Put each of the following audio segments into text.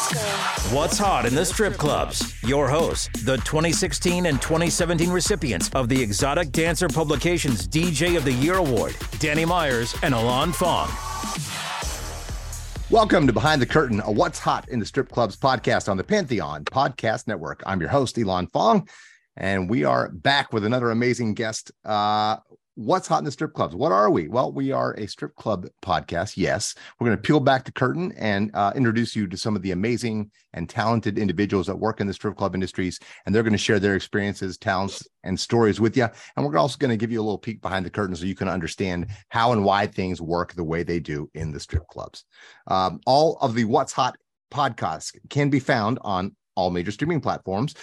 What's hot in the strip clubs? Your hosts, the 2016 and 2017 recipients of the Exotic Dancer Publications DJ of the Year Award, Danny Myers and Alon Fong. Welcome to Behind the Curtain, a What's Hot in the Strip Clubs podcast on the Pantheon Podcast Network. I'm your host, Elon Fong, and we are back with another amazing guest. Uh, what's hot in the strip clubs? What are we? Well, we are a strip club podcast. Yes, we're going to peel back the curtain and uh, introduce you to some of the amazing and talented individuals that work in the strip club industries, and they're going to share their experiences, talents, and stories with you. And we're also going to give you a little peek behind the curtain so you can understand how and why things work the way they do in the strip clubs. Um, all of the What's Hot podcasts can be found on all major streaming platforms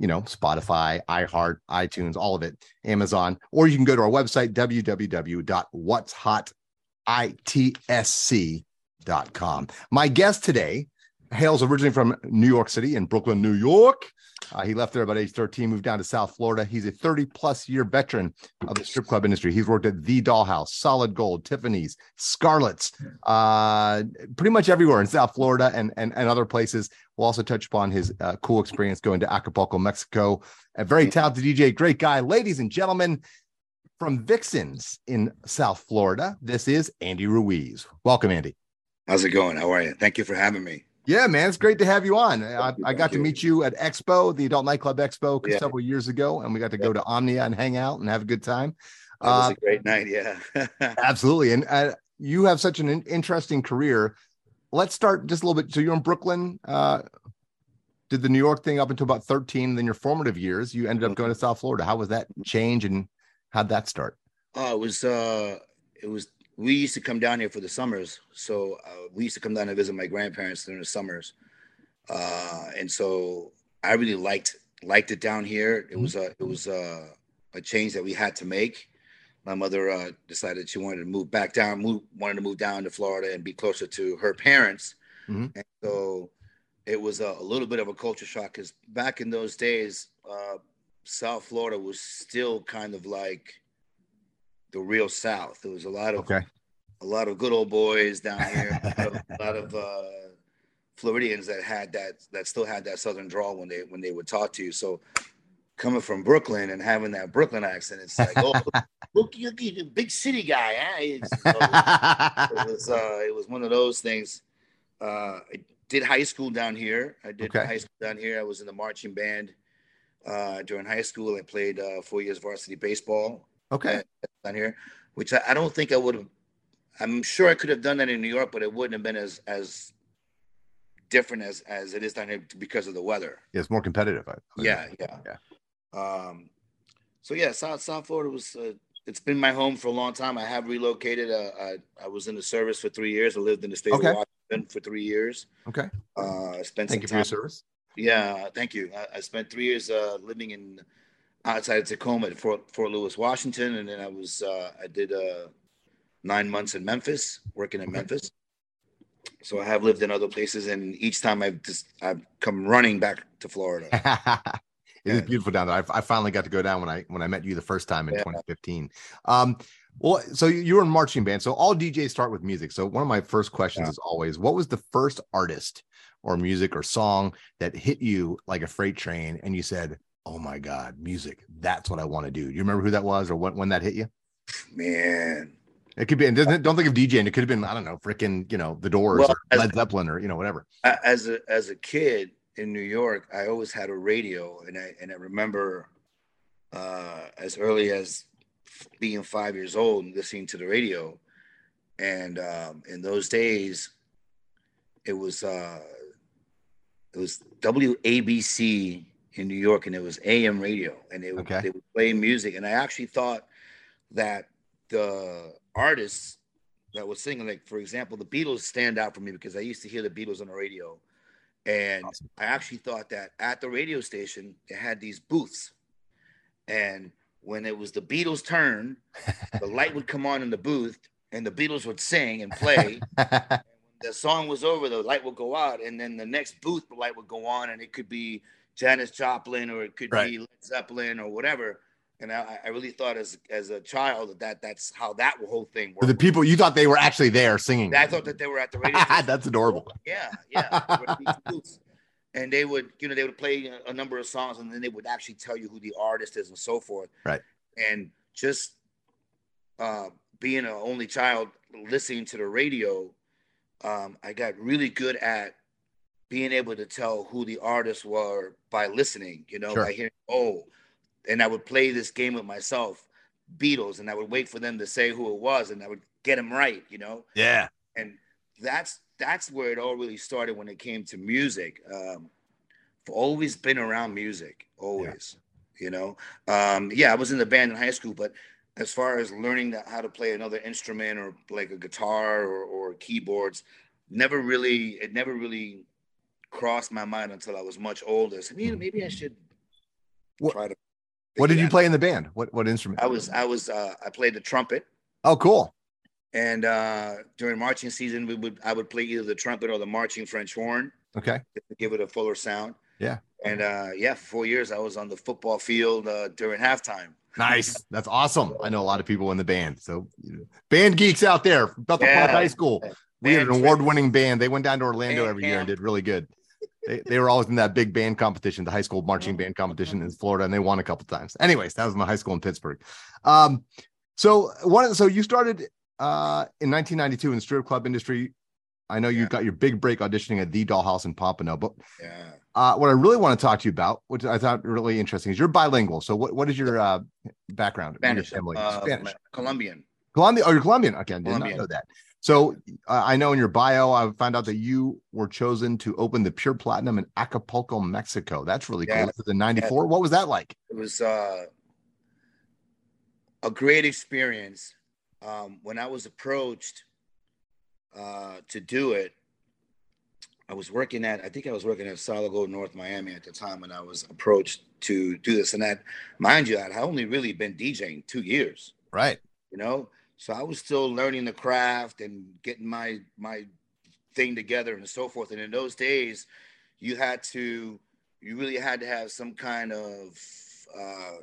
you know, Spotify, iHeart, iTunes, all of it, Amazon, or you can go to our website, www.what'shotitsc.com. My guest today hails originally from New York City in Brooklyn, New York. Uh, he left there about age 13, moved down to South Florida. He's a 30 plus year veteran of the strip club industry. He's worked at The Dollhouse, Solid Gold, Tiffany's, Scarlett's, uh, pretty much everywhere in South Florida and, and, and other places. We'll also touch upon his uh, cool experience going to Acapulco, Mexico. A very talented DJ, great guy. Ladies and gentlemen, from Vixens in South Florida, this is Andy Ruiz. Welcome, Andy. How's it going? How are you? Thank you for having me. Yeah, man, it's great to have you on. I, I got to meet you at Expo, the Adult Nightclub Expo, yeah. several years ago, and we got to go to Omnia and hang out and have a good time. That was uh, a great night. Yeah, absolutely. And uh, you have such an interesting career. Let's start just a little bit. So you're in Brooklyn. Uh, did the New York thing up until about 13. Then your formative years, you ended up going to South Florida. How was that change, and how'd that start? Oh, it was. uh It was we used to come down here for the summers. So uh, we used to come down and visit my grandparents during the summers, uh, and so I really liked liked it down here. It mm-hmm. was a it was a, a change that we had to make. My mother uh, decided she wanted to move back down, move, wanted to move down to Florida and be closer to her parents, mm-hmm. and so it was a, a, little bit of a culture shock because back in those days, uh, South Florida was still kind of like the real South. There was a lot of okay. a lot of good old boys down here, a lot of, uh, Floridians that had that that still had that Southern drawl when they when they would talk to you. So coming from Brooklyn and having that Brooklyn accent, it's like, oh, look, you a big city guy. Huh? it, was, uh, it was one of those things. Uh, I did high school down here. I did okay. high school down here. I was in the marching band uh, during high school. I played uh, four years varsity baseball. Okay. Down here, which I, I don't think I would have. I'm sure I could have done that in New York, but it wouldn't have been as as different as as it is down here because of the weather. Yeah, it's more competitive. I, yeah, yeah, yeah. Um, so yeah, South South Florida was. Uh, it's been my home for a long time. I have relocated. Uh, I, I was in the service for three years. I lived in the state okay. of Washington for three years. Okay. Uh, I spent. Thank you time, for your service. Yeah, thank you. I, I spent three years uh, living in outside of Tacoma at Fort, Fort Lewis, Washington, and then I was uh, I did uh, nine months in Memphis, working in okay. Memphis. So I have lived in other places, and each time I've just I've come running back to Florida. it is beautiful down there. I, I, finally got to go down when I when I met you the first time in yeah. 2015. Um, well, so you were in marching band. So all DJs start with music. So one of my first questions yeah. is always, what was the first artist or music or song that hit you like a freight train, and you said, oh my god, music. That's what I want to do. Do you remember who that was or when, when that hit you? Man, it could be. And doesn't don't think of DJing. It could have been I don't know, freaking you know the Doors well, or Led Zeppelin or you know whatever. As a as a kid in New York, I always had a radio, and I and I remember uh, as early as being five years old and listening to the radio. And um, in those days, it was uh, it was WABC in New York, and it was AM radio, and they would, okay. they would play music. And I actually thought that the artists that was singing, like for example, the Beatles stand out for me because I used to hear the Beatles on the radio, and awesome. I actually thought that at the radio station they had these booths, and when it was the Beatles' turn, the light would come on in the booth, and the Beatles would sing and play. and the song was over, the light would go out, and then the next booth, the light would go on, and it could be Janis Joplin or it could right. be Led Zeppelin or whatever. and I, I really thought as as a child that that's how that whole thing For the people you thought they were actually there singing. I thought that they were at the radio. That's adorable. Yeah, yeah. They were at these booths. and they would, you know, they would play a, a number of songs, and then they would actually tell you who the artist is and so forth. Right. And just uh, being an only child, listening to the radio, um, I got really good at being able to tell who the artists were by listening. You know, Sure. by hearing, oh, and I would play this game with myself, Beatles, and I would wait for them to say who it was, and I would get them right. You know Yeah. and that's that's where it all really started when it came to music. Um, I've always been around music, always. You know, um, yeah, I was in the band in high school, but as far as learning that, how to play another instrument or like a guitar or, or keyboards, never really it never really crossed my mind until I was much older. So know, maybe I should What- try to. What did you play in the band? What what instrument? I was I was uh, I played the trumpet. Oh, cool. And uh, during marching season, we would I would play either the trumpet or the marching French horn Okay. to give it a fuller sound. Yeah. And uh, yeah, for four years I was on the football field uh, during halftime. Nice. That's awesome. I know a lot of people in the band. So band geeks out there, Bethel Yeah. Park High School. We had an award-winning band. They went down to Orlando every year and did really good. They, they were always in that big band competition, the high school marching band competition in Florida, and they won a couple times. Anyways, that was my high school in Pittsburgh. Um, so one, so you started uh in 1992 in the strip club industry. I know you Yeah. got your big break auditioning at the Dollhouse in Pompano, but Yeah. uh, what I really want to talk to you about, which I thought really interesting, is you're bilingual. So what, what is your uh, background? Your Spanish. family? Uh, Spanish. Colombian. Colombia. Oh, you're Colombian. Okay, I did not Colombian. know that. So uh, I know in your bio, I found out that you were chosen to open the Pure Platinum in Acapulco, Mexico. That's really cool. Yeah. Is in '94. What was that like? It was uh, a great experience. Um, when I was approached uh, to do it, I was working at, I think I was working at Solid Gold North Miami at the time when I was approached to do this. And that, mind you, I had only really been DJing two years. Right. you know so i was still learning the craft and getting my my thing together and so forth. And in those days you had to you really had to have some kind of uh,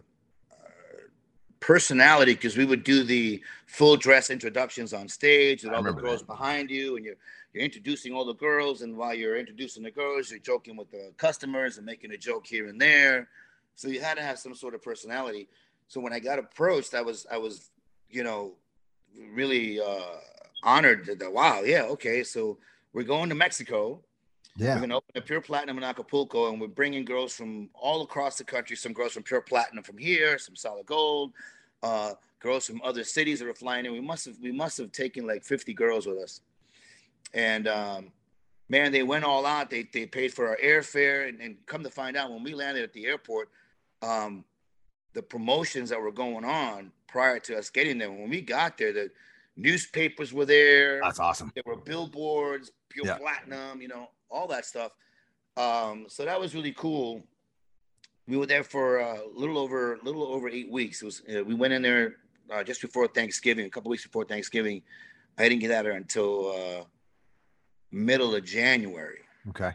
personality because we would do the full dress introductions on stage with all the girls that. behind you and you're you're introducing all the girls. And while you're introducing the girls you're joking with the customers and making a joke here and there. So you had to have some sort of personality. So when I got approached, I was I was, you know, really uh, honored that, wow, yeah, okay, so we're going to Mexico. Yeah. We're gonna open a Pure Platinum in Acapulco, and we're bringing girls from all across the country. Some girls from Pure Platinum from here, some Solid Gold, uh, girls from other cities that are flying in. We must have we must have taken like 50 girls with us, and um, man, they went all out. They they paid for our airfare, and, and come to find out, when we landed at the airport, um, the promotions that were going on prior to us getting there. When we got there, the newspapers were there. That's awesome. There were billboards, pure Yeah. platinum, you know, all that stuff. Um, so that was really cool. We were there for a little over a little over eight weeks. It was uh, we went in there uh, just before Thanksgiving, a couple weeks before Thanksgiving. I didn't get out there until uh, middle of January. Okay.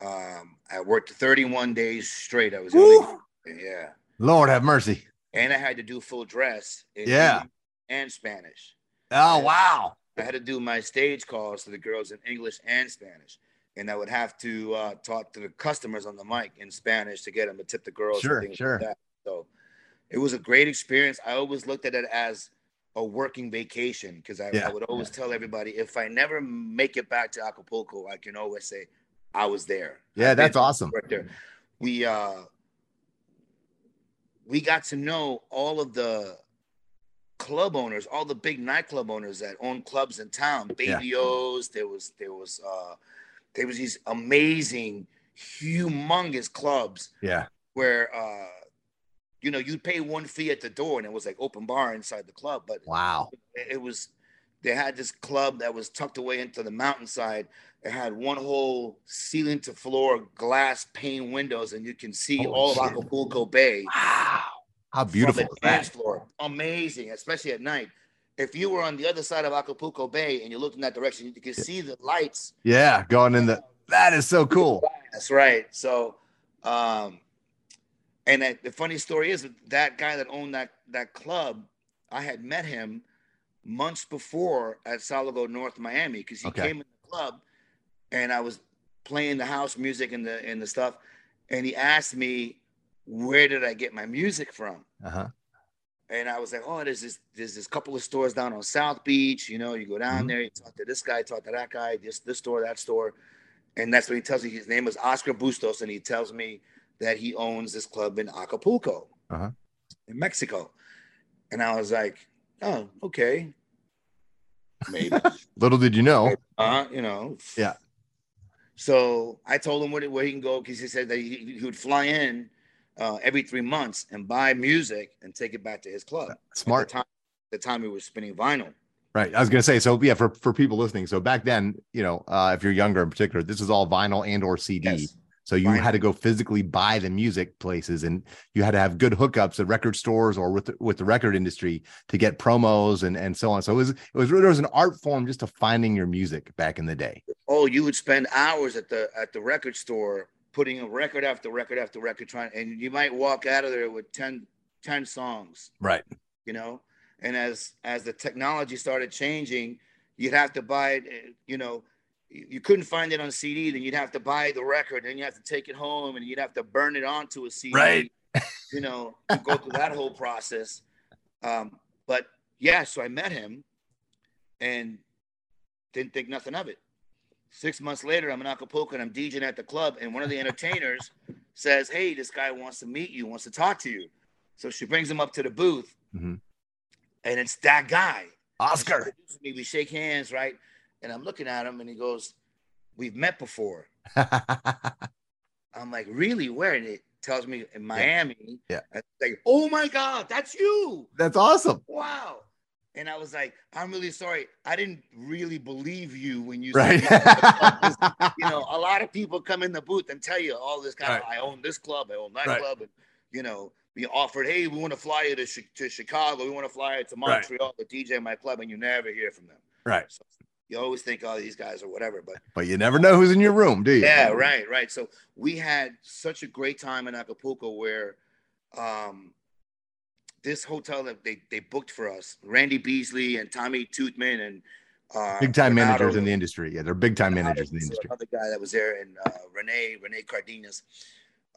Um, I worked 31 days straight. I was only, yeah, Lord have mercy. and I had to do full dress. in Yeah. English and Spanish. Oh wow. I had to do my stage calls to the girls in English and Spanish. And I would have to uh, talk to the customers on the mic in Spanish to get them to tip the girls. and Sure, things sure. Like that. So it was a great experience. I always looked at it as a working vacation because I, Yeah, I would always tell everybody if I never make it back to Acapulco, I can always say I was there. Yeah, that's awesome. Right there. We uh we got to know all of the club owners, all the big nightclub owners that own clubs in town. Yeah. Baby O's, there was there was uh there was these amazing, humongous clubs Yeah. where uh you know you'd pay one fee at the door and it was like open bar inside the club, but Wow. it it was they had this club that was tucked away into the mountainside. It had one whole ceiling to floor glass pane windows, and you can see Holy all of. Acapulco Bay Wow. How beautiful from the dance that? floor. Amazing, especially at night. If you were on the other side of Acapulco Bay and you looked in that direction, you could see the lights. Yeah, going in the that is so cool. That's right. So, um, And that, the funny story is that, that guy that owned that that club, I had met him months before at Solid Gold North Miami because he Okay. came in the club, and I was playing the house music and the and the stuff, and he asked me where did I get my music from. Uh-huh. And I was like, oh, there's this there's this couple of stores down on South Beach. You know, you go down Mhm. there, you talk to this guy, talk to that guy, this this store, that store, and that's when he tells me his name is Oscar Bustos, and he tells me that he owns this club in Acapulco, Uh-huh. in Mexico. And I was like, oh, okay, maybe, Little did you know. uh, you know, Yeah. So I told him where, where he can go because he said that he, he would fly in uh, every three months and buy music and take it back to his club. Smart. The time, the time he was spinning vinyl. Right. I was going to say, so yeah, for, for people listening. So back then, you know, uh, if you're younger in particular, this is all vinyl and or CD. Yes. So you Vinyl. had to go physically buy the music places and you had to have good hookups at record stores or with the, with the record industry to get promos and, and so on. So it was, it was, there was an art form just to finding your music back in the day. Oh, you would spend hours at the at the record store putting a record after record after record trying, and you might walk out of there with 10, 10 songs. Right. you know and as as the technology started changing you'd have to buy it eh, you know you couldn't find it on cd then you'd have to buy the record and you have to take it home and you'd have to burn it onto a cd Right. you know go through that whole process um but yeah so i met him and didn't think nothing of it six months later i'm in acapulco and i'm djing at the club and one of the entertainers says hey this guy wants to meet you wants to talk to you so she brings him up to the booth Mhm. and it's that guy. Oscar. Me, we shake hands, right? And I'm looking at him, and he goes, "We've met before." I'm like, "Really? Where?" And it tells me in Miami. Yeah. It's like, "Oh my God, that's you! That's awesome. Wow!" And I was like, "I'm really sorry. I didn't really believe you when you Right. said you, you know, a lot of people come in the booth and tell you all this kind of, I own this club, I own that Right. club, and you know, be offered, hey, we want to fly you to, to Chicago, we want to fly you to Right. Montreal to DJ my club, and you never hear from them. right. So you always think, oh, these guys or whatever, but But you never know who's in your room, do you? yeah, right, right. So we had such a great time in Acapulco where um this hotel that they, they booked for us, Randy Beasley and Tommy Toothman and uh Big time Renato- managers in the industry. Yeah, they're big time managers in the industry. Another guy that was there, and uh, Renee Renee Cardenas.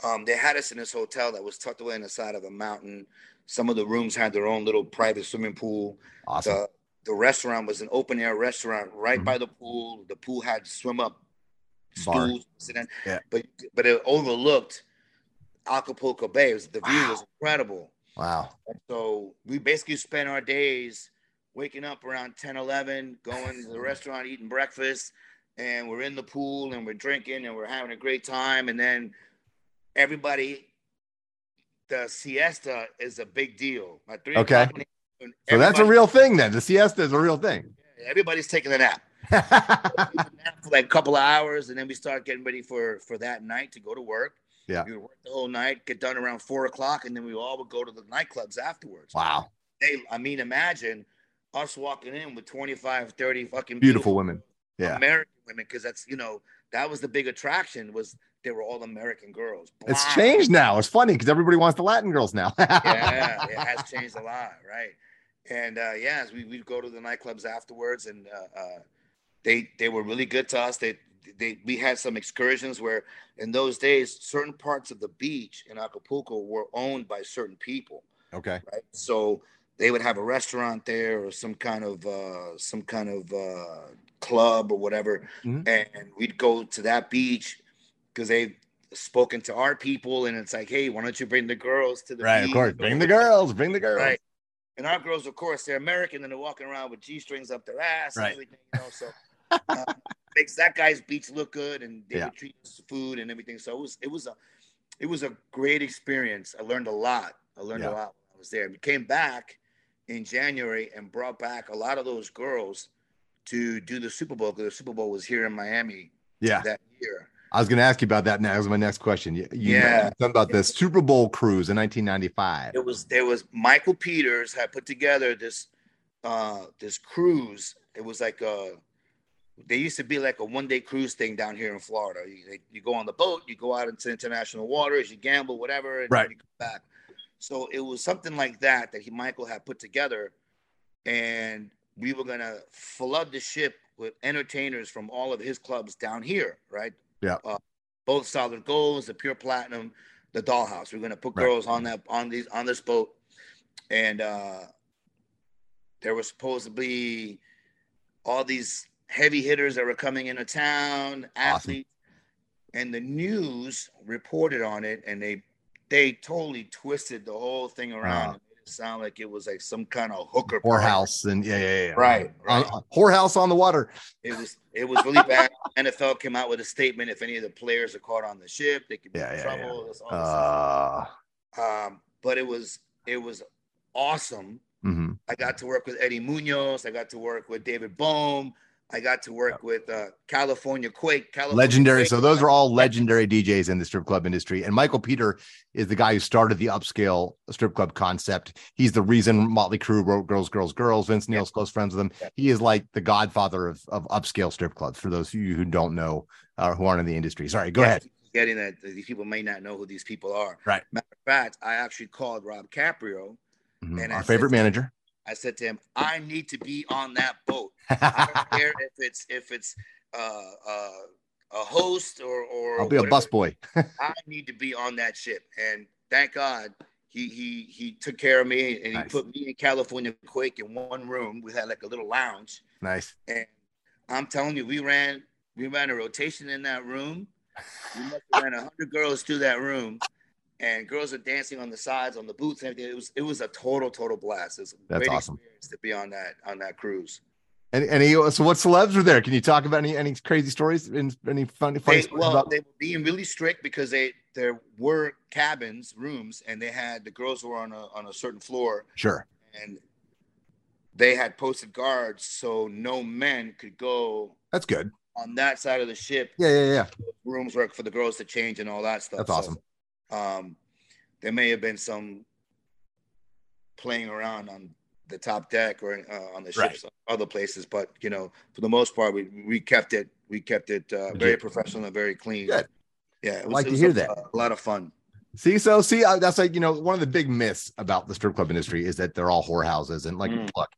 Um, they had us in this hotel that was tucked away in the side of a mountain. Some of the rooms had their own little private swimming pool. Awesome. The the restaurant was an open air restaurant right Mhm. by the pool. The pool had swim up stools, to. Yeah. but but it overlooked Acapulco Bay. Was, the view was incredible. Wow. So we basically spent our days waking up around 10, 11, going to the restaurant, eating breakfast, and we're in the pool and we're drinking and we're having a great time. And then everybody, the siesta is a big deal. My three Okay. o'clock in the afternoon, So that's a real thing then. The siesta is a real thing. Everybody's taking a nap. We take a nap for like a couple of hours, and then we start getting ready for for that night to go to work. Yeah. We would work the whole night, get done around four o'clock, and then we all would go to the nightclubs afterwards. wow. They, I mean, imagine us walking in with 25, 30 fucking Beautiful women. Yeah. American women, because that's you know that was the big attraction was they were all American girls. It's changed now. It's funny because everybody wants the Latin girls now. yeah, it has changed a lot, right? And uh, yeah, we we'd go to the nightclubs afterwards, and uh, uh, they they were really good to us. They they we had some excursions where in those days certain parts of the beach in Acapulco were owned by certain people, okay. right? So they would have a restaurant there or some kind of uh, some kind of uh, club or whatever, Mhm. and we'd go to that beach because they've spoken to our people, and it's like, hey, why don't you bring the girls to the Right. Of course. Bring the girls. Bring the girls. Right. And our girls, of course, they're American and they're walking around with G strings up their ass Right. and everything, you know. So uh, makes that guy's beach look good and they Yeah. treat us to food and everything. So it was it was a it was a great experience. I learned a lot. I learned Yeah. a lot when I was there. We came back in January and brought back a lot of those girls to do the Super Bowl because the Super Bowl was here in Miami Yeah. that year. I was going to ask you about that now. That was my next question. You, you Yeah. something about the Super Bowl cruise in 1995. it was there was Michael Peters had put together this uh this cruise. It was like a they used to be like a one day cruise thing down here in Florida. You, you go on the boat, you go out into international waters, you gamble, whatever, and right. you come back. So it was something like that that he Michael had put together, and we were gonna flood the ship with entertainers from all of his clubs down here, right? Yeah. Uh, both solid golds, the pure platinum, the dollhouse. We're gonna put Right. girls on that on these on this boat, and uh, there was supposed to be all these heavy hitters that were coming into town, athletes, and the news reported on it, and they they totally twisted the whole thing around Ah. It sound like it was like some kind of hooker. Whorehouse and yeah, yeah, yeah. Right, right. whorehouse on the water. It was it was really bad. NFL came out with a statement: if any of the players are caught on the ship, they could be Yeah, in yeah, trouble. All. Uh, Um, but it was it was awesome. mhm. I got to work with Eddie Munoz. I got to work with David Bohm. I got to work with uh, California Quake. California legendary. Quake. So those are all legendary DJs in the strip club industry. And Michael Peter is the guy who started the upscale strip club concept. He's the reason Motley Crue wrote Girls, Girls, Girls. Vince Neil's close friends with him. Yeah. He is like the godfather of, of upscale strip clubs for those of you who don't know uh, who aren't in the industry. Sorry, go Yeah, ahead. Getting that these people may not know who these people are. Right. Matter of fact, I actually called Rob Caprio. Mhm. And Our said favorite to- manager. I said to him, "I need to be on that boat. I don't care if it's if it's uh, uh, a host or or I'll be a whatever. busboy. I need to be on that ship. And thank God he he he took care of me and he put me in California Quake in one room. We had like a little lounge. nice. And I'm telling you, we ran we ran a rotation in that room. We must have ran hundred girls through that room. And girls are dancing on the sides, on the booths, and everything. It was it was a total, total blast. It was a That's great awesome. experience to be on that on that cruise. And any so what celebs were there? Can you talk about any any crazy stories and any funny funny They, well, about they were being really strict because they there were cabins, rooms, and they had the girls were on a on a certain floor, sure. and they had posted guards so no men could go That's good. on that side of the ship. Yeah, yeah, yeah. Rooms were for the girls to change and all that stuff. That's So, awesome. Um, there may have been some playing around on the top deck or uh, on the Right. ships, other places, but you know, for the most part, we we kept it we kept it uh, very professional and very clean. Good. Yeah, it I like it to hear a, that. A lot of fun. See, so see, that's like you know one of the big myths about the strip club industry is that they're all whorehouses, and like, Mm. look,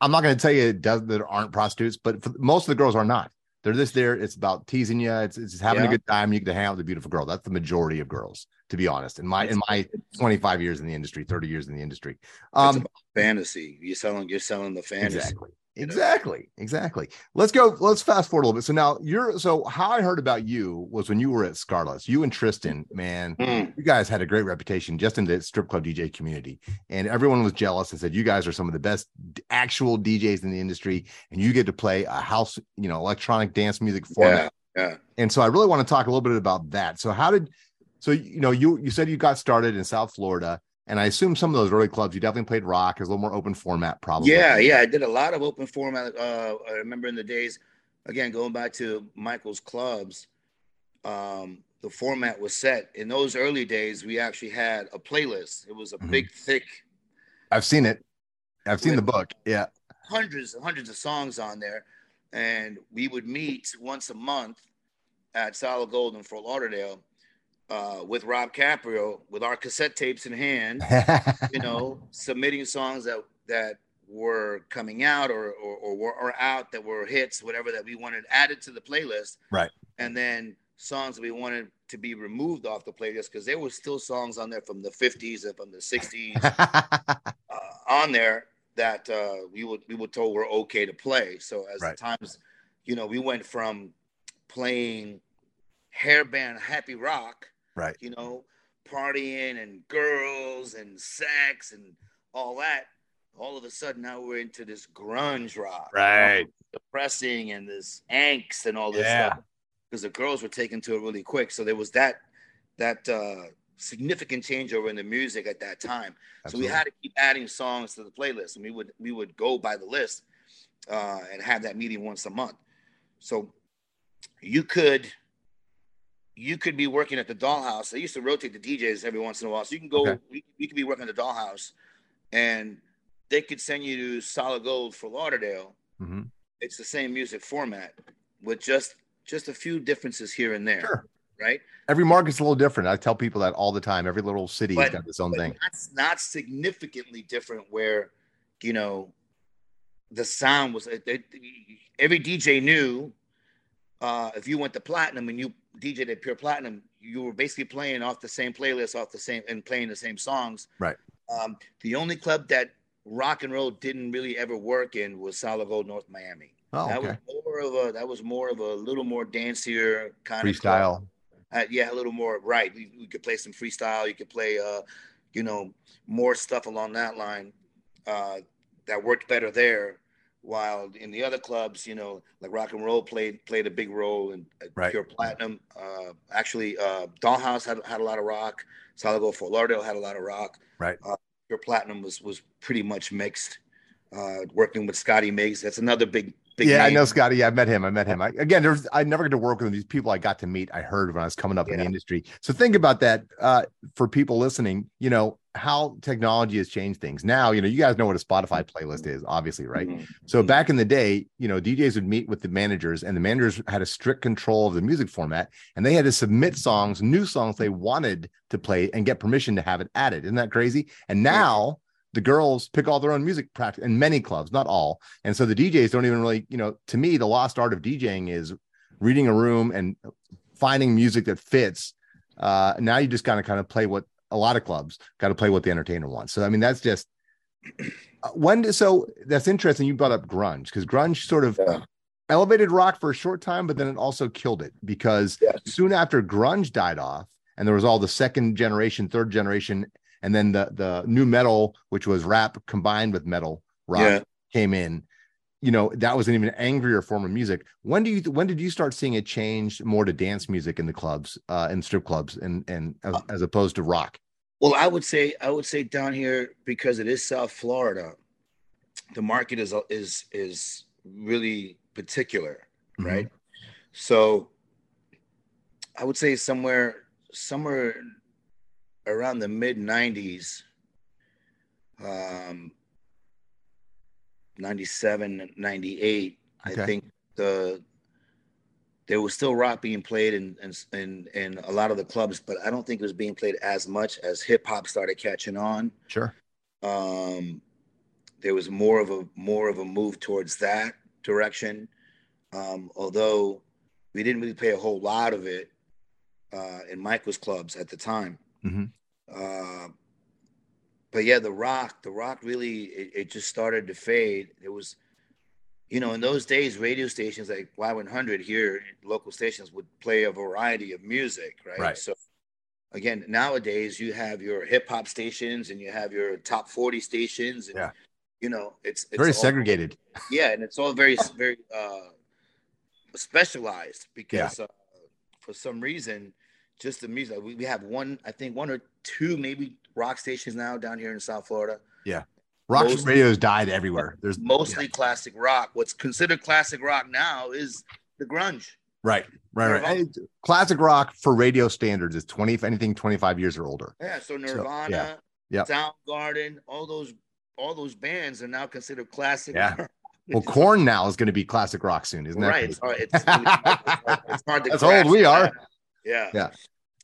I'm not going to tell you it does there aren't prostitutes, but for, most of the girls are not. They're just there. It's about teasing you. It's, it's just having a good time. You get to hang out with a beautiful girl. That's the majority of girls, to be honest. In my in my 25 years in the industry, 30 years in the industry. Um, fantasy. You're selling. You're selling the fantasy. exactly. Exactly. Exactly. Let's go. Let's fast forward a little bit. So now you're. So how I heard about you was when you were at Scarlett's. You and Tristan, man, Mm. you guys had a great reputation just in the strip club DJ community, and everyone was jealous and said you guys are some of the best actual DJs in the industry, and you get to play a house, you know, electronic dance music format. Yeah, yeah. And so I really want to talk a little bit about that. So how did, so you know, you you said you got started in South Florida, and I assume some of those early clubs you definitely played rock, is a little more open format, probably. Yeah, yeah. I did a lot of open format. Uh, I remember in the days, again, going back to Michael's clubs, um, the format was set. In those early days, we actually had a playlist. It was a Mhm. big, thick, I've seen it. I've seen the book. Yeah. hundreds and hundreds of songs on there. And we would meet once a month at Solid Gold in Fort Lauderdale uh, with Rob Caprio with our cassette tapes in hand. you know, submitting songs that that were coming out or or, or were or out that were hits, whatever that we wanted added to the playlist. Right. And then songs we wanted to be removed off the playlist because there were still songs on there from the 50s and from the 60s uh, on there that uh, we would we were told were okay to play. So as Right. the times, you know, we went from playing hairband happy rock right. you know, partying and girls and sex and all that. All of a sudden, now we're into this grunge rock, you know, Right. depressing and this angst and all this Yeah. stuff. Because the girls were taken to it really quick, so there was that that uh, significant changeover in the music at that time. So we had to keep adding songs to the playlist, and we would we would go by the list uh, and have that meeting once a month. So you could you could be working at the dollhouse. They used to rotate the DJs every once in a while. So you can go, Okay. we could be working at the dollhouse and they could send you to solid gold for Lauderdale. Mhm. It's the same music format. with just just a few differences here and there. Sure. Right. Every market's a little different. I tell people that all the time. Every little city's But- got its own thing. That's not significantly different. Where, you know, the sound was it- every DJ knew. Uh, if you went to platinum and you DJed at pure platinum, you were basically playing off the same playlist, off the same and playing the same songs. Right. Um, the only club that rock and roll didn't really ever work in was Solid Gold North Miami. Oh, that okay. was more of a that was more of a little more dancier kind of. Freestyle. Uh, yeah, a little more right. We, we could play some freestyle. You could play, uh, you know, more stuff along that line uh, that worked better there. While in the other clubs, you know, like rock and roll played played a big role in uh, Right. pure platinum. Uh, actually, uh, Dollhouse had had a lot of rock. Gold Fort Lauderdale had a lot of rock. Right. Uh, pure platinum was was pretty much mixed. Uh, working with Scotty Miggs, that's another big yeah, I know Scotty. Yeah, I met him. I met him. I, again, there's I never got to work with him. These people I got to meet, I heard when I was coming up in the industry. So think about that uh, for people listening. You know how technology has changed things. Now, you know, you guys know what a Spotify playlist is, obviously, right? Mhm. So Mhm. back in the day, you know, DJs would meet with the managers, and the managers had a strict control of the music format, and they had to submit songs, new songs they wanted to play, and get permission to have it added. Isn't that crazy? And now the girls pick all their own music practice in many clubs, not all. And so the DJs don't even really, you know, to me, the lost art of DJing is reading a room and finding music that fits. Uh, now you just kind of kind of play what a lot of clubs got to play what the entertainer wants. So I mean, that's just uh, when. did- So that's interesting. You brought up grunge because grunge sort of Yeah. elevated rock for a short time, but then it also killed it because Yes. soon after grunge died off, and there was all the second generation, third generation, and then the the new metal, which was rap combined with metal rock, Yeah. came in. You know that was an even angrier form of music. When do you when did you start seeing it change more to dance music in the clubs, uh, in strip clubs, and and as, as opposed to rock? Well, I would say I would say down here because it is South Florida, the market is is is really particular, Mhm. right? So I would say somewhere somewhere around the mid 90s um 97 98 Okay. I think the there was still rock being played in, in in in a lot of the clubs, but I don't think it was being played as much as hip hop started catching on. Sure. Um, there was more of a more of a move towards that direction. Um, although we didn't really play a whole lot of it uh, in Michael's clubs at the time. Mhm. Uh, but yeah, the rock, the rock really it, it just started to fade. It was you know, in those days, radio stations like Y100 here, local stations would play a variety of music, right? Right. So, again, nowadays you have your hip hop stations and you have your top 40 stations, and Yeah. you know, it's, it's Very all- segregated. Yeah, and it's all very, very uh, specialized because uh, for some reason, just the music. We, we have one, I think, one or two maybe rock stations now down here in South Florida Yeah. Rock Most- radios died everywhere. There's mostly classic rock. What's considered classic rock now is the grunge. Right, right, right. Nirvana. Classic rock for radio standards is 20, if anything, 25 years or older. Yeah, so nirvana yeah. Nirvana, Yep. Soundgarden, all those all those bands are now considered classic. Yeah. rock. Well, Korn now is going to be classic rock soon, isn't it? right. It's hard, it's, it's hard- to That's old we are. that. Yeah. Yeah.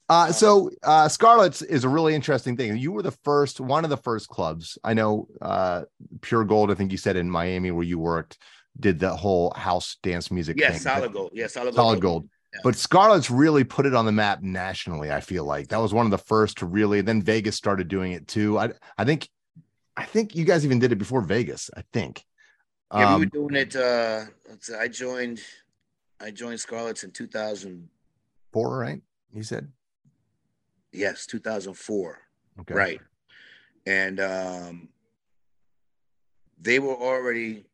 Uh, so uh, Scarlett's is a really interesting thing. You were the first, one of the first clubs. I know uh, Pure Gold, I think you said in Miami where you worked, did the whole house dance music Yeah, thing. solid gold. Yeah, solid gold. Solid Gold. Yeah. But Scarlett's really put it on the map nationally. I feel like that was one of the first to really. Then Vegas started doing it too. I I think I think you guys even did it before Vegas. I think. Yeah, we Um, were doing it. Uh, I joined. I joined Scarlett's in 2000. Four, right? You said Yes, 2004. okay, Right. And um, they were already,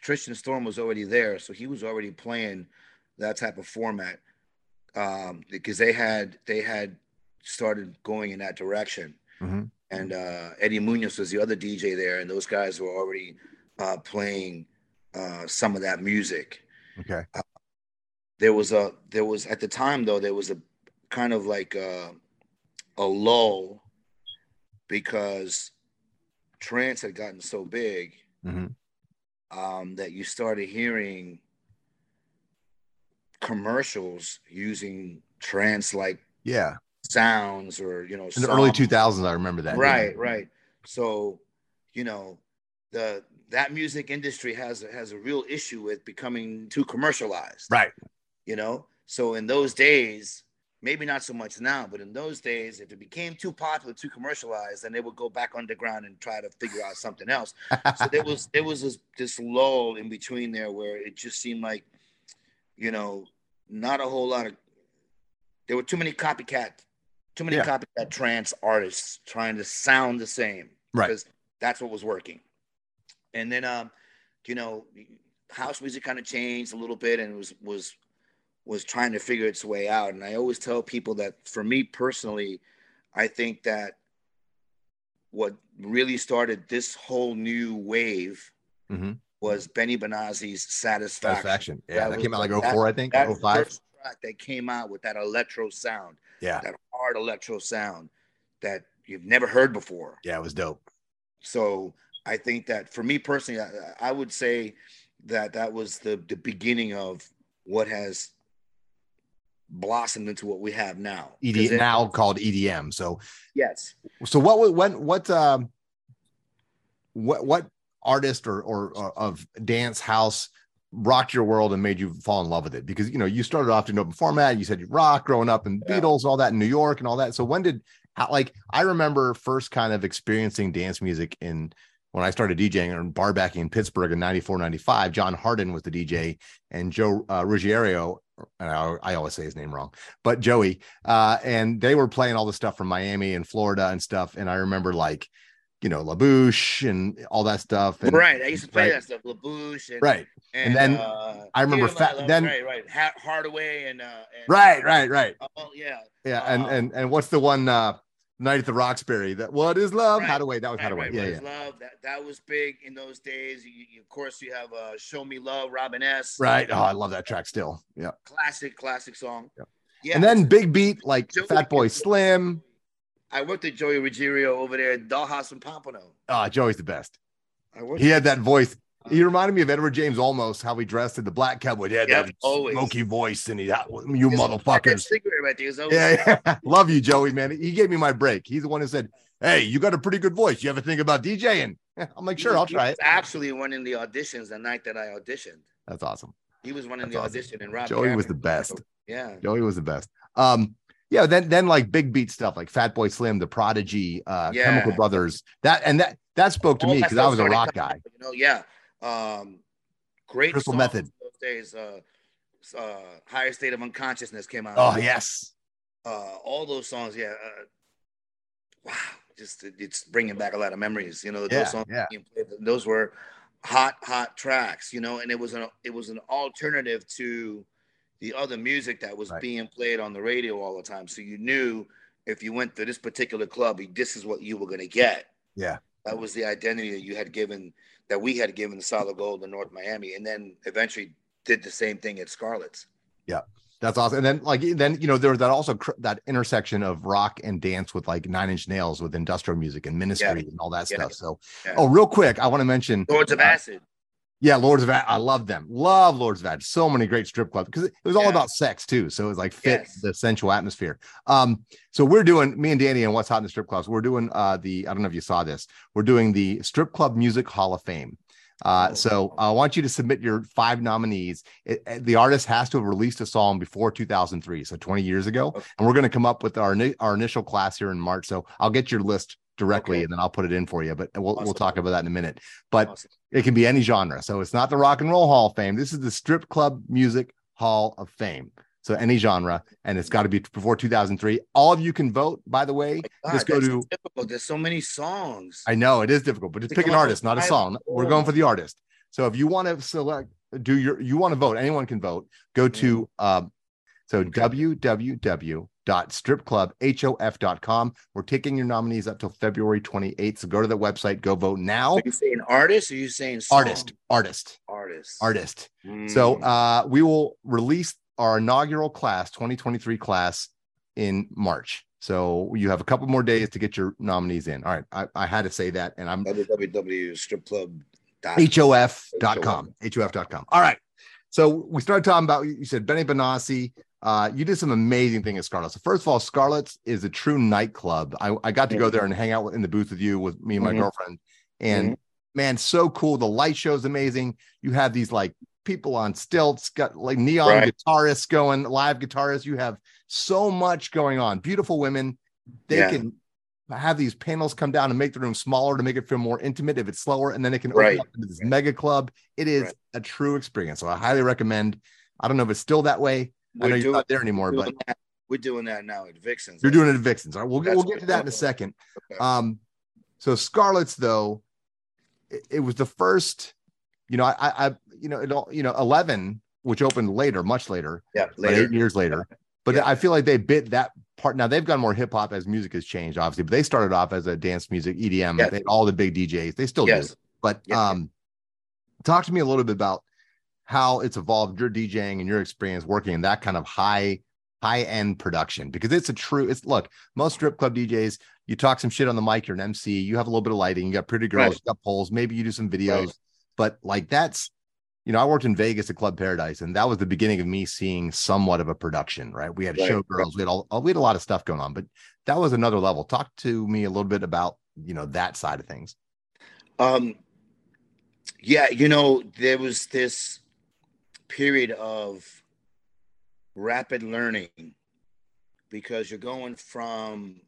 Tristan Storm was already there. So he was already playing that type of format um, because they had, they had started going in that direction. Mhm. And uh, Eddie Munoz was the other DJ there. And those guys were already uh, playing uh, some of that music Okay, there was a there was at the time though there was a kind of like a, a lull because trance had gotten so big Mhm. um, that you started hearing commercials using trance like Yeah. sounds or you know In the early 2000s, I remember that. right right so you know the that music industry has has a real issue with becoming too commercialized Right. You know so in those days maybe not so much now but in those days if it became too popular too commercialized then they would go back underground and try to figure out something else so there was there was this, this lull in between there where it just seemed like you know not a whole lot of there were too many copycat too many Yeah. copycat trance artists trying to sound the same Right. because that's what was working and then um you know house music kind of changed a little bit and was was was trying to figure its way out and i always tell people that for me personally i think that what really started this whole new wave Mhm. was benny benassi's satisfaction, Satisfaction. Yeah. That That, was came out like the- that- 04, I think. that 05. first track that came out with that electro sound Yeah. that hard electro sound that you've never heard before Yeah. It was dope. so I think that for me personally, I, I would say that that was the the beginning of what has blossomed into what we have now. ED, it- now called EDM. So, yes, so what, when, what, um, what, what artist or, or, or of dance house rocked your world and made you fall in love with it? Because, you know, you started off in open format. You said you rock growing up and Yeah. Beatles, all that in New York and all that. So when did, how, like, I remember first kind of experiencing dance music in, when I started DJing and bar backing in Pittsburgh in 94, 95, John Harden was the DJ and Joe uh, Ruggiero, and I, I always say his name wrong, but Joey, uh, and they were playing all the stuff from Miami and Florida and stuff. And I remember like, you know, La Bouche and all that stuff. And, right. I used to play right. that stuff, La Bouche, and Right. and, then uh, I remember Fat- Love, then- right, right, Ha- Hadaway and uh, and, Right, right, right. Oh yeah, Yeah. And, Uh, and, and what's the one, uh, Night at the Roxbury that what is love? Right, Hadaway. That was right, Hadaway. right, yeah. Yeah. Love. That that was big in those days. You, you- of course, you have uh, "Show Me Love," Robin S. Right. Oh, I love that track still. Yeah. classic, classic song. Yep. Yeah. And then Big Beat, like Joey- Fatboy Slim. I worked with Joey Ruggiero over there at Dollhouse in Pompano. Oh, Joey's the best. I worked He had that voice. He reminded me of Edward James Olmos how he dressed in the black cowboy. Yep, that always. smoky voice, and he, you motherfuckers. cigarette right there is Yeah, yeah. Love you, Joey, man. He gave me my break. He's the one who said, Hey, you got a pretty good voice. You ever think about DJing? I'm like, sure, I'll he try was it. Actually, running the auditions the night that I auditioned. That's awesome. He was running That's the awesome. audition, and Rob. Joey was the best. Yeah. Joey was the best. Um, yeah, then then like big beat stuff like Fatboy Slim, The Prodigy, uh, Yeah. Chemical Brothers. That and that that spoke to All me because I was a rock guy. You know, yeah. Um, great. Crystal Method. Those days, uh, uh, higher state of unconsciousness came out. Oh yes, uh, all those songs, yeah. Uh, wow, just it- it's bringing back a lot of memories. You know, Yeah, those songs yeah. being played, those were hot, hot tracks. You know, and it was an it was an alternative to the other music that was Right. being played on the radio all the time. So you knew if you went to this particular club, this is what you were going to get. yeah, That was the identity that you had given, that we had given the Solid Gold in North Miami, and then eventually did the same thing at Scarlett's. Yeah. That's awesome. And then like then you know there was that also cr- that intersection of rock and dance with like Nine Inch Nails with industrial music and Ministry and all that Yeah. stuff. So Yeah. oh, real quick, I want to mention Lords of uh, Acid. Yeah, Lords of Acid. I love them. Love Lords of Acid. So many great strip clubs because it was all Yeah. about sex too. So it was like fit Yes. the sensual atmosphere. Um, so we're doing me and Danny and what's hot in the strip clubs. We're doing uh the I don't know if you saw this. We're doing the Strip Club Music Hall of Fame. Uh, Oh. so I want you to submit your five nominees. It, it- the artist has to have released a song before 2003, so 20 years ago. Okay. And we're going to come up with our our initial class here in March. So I'll get your list directly Okay. and then I'll put it in for you. But we'll we'll talk about that in a minute. But Awesome. it can be any genre. So it's not the Rock and Roll Hall of Fame. This is the Strip Club Music Hall of Fame. So any genre, and it's got to be before 2003. All of you can vote, by the way. God, Just go to- difficult. There's so many songs. I know it is difficult, but just pick an artist, not a song. We're going for the artist. So if you want to select, do your, you want to vote, anyone can vote. Go to, um, so www.stripclubhof.com. We're taking your nominees up till February 28th. So go to the website, go vote now. Are you saying artist are you saying song? Artist, artist, Artist. artist. So Mm. uh, we will release our inaugural class, 2023 class, in March. So you have a couple more days to get your nominees in. All right, I, I had to say that, and I'm www.stripclub. hof.com. hof.com. All right. So we started talking about you said Benny Benassi. Uh, you did some amazing thing at Scarlett's. So first of all, Scarlett's is a true nightclub. I, I got to go there and hang out in the booth with you with me and my Mhm. girlfriend. And Mhm. man, so cool. The light show is amazing. You have these like people on stilts, got like neon Right. guitarists going, live guitarists. You have so much going on. Beautiful women. They Yeah. can have these panels come down and make the room smaller to make it feel more intimate if it's slower, and then it can open Right. up into this mega club. It is Right. a true experience. So I highly recommend. I don't know if it's still that way. I know We're you're doing, not there anymore, we're but that. We're doing that now at Vixens. you're doing it at Vixens. All right, we'll, That's we'll get to that in a second. Okay. Um, so Scarlett's, though, it, it was the first, you know, I, I, you know, it all, you know, eleven, which opened later, much later, yeah, later. eight years later. But Yeah. I feel like they bit that part. Now they've gone more hip hop as music has changed, obviously. But they started off as a dance music EDM. Yes. They, all the big DJs, they still do. But um, talk to me a little bit about how it's evolved your DJing and your experience working in that kind of high high end production because it's a true it's look most strip club DJs you talk some shit on the mic you're an MC you have a little bit of lighting you got pretty girls Right. you got poles maybe you do some videos Right. but like that's you know I worked in Vegas at Club Paradise and that was the beginning of me seeing somewhat of a production right we had Right. showgirls we had all we had a lot of stuff going on but that was another level talk to me a little bit about you know that side of things Um, yeah, you know, there was this period of rapid learning because you're going from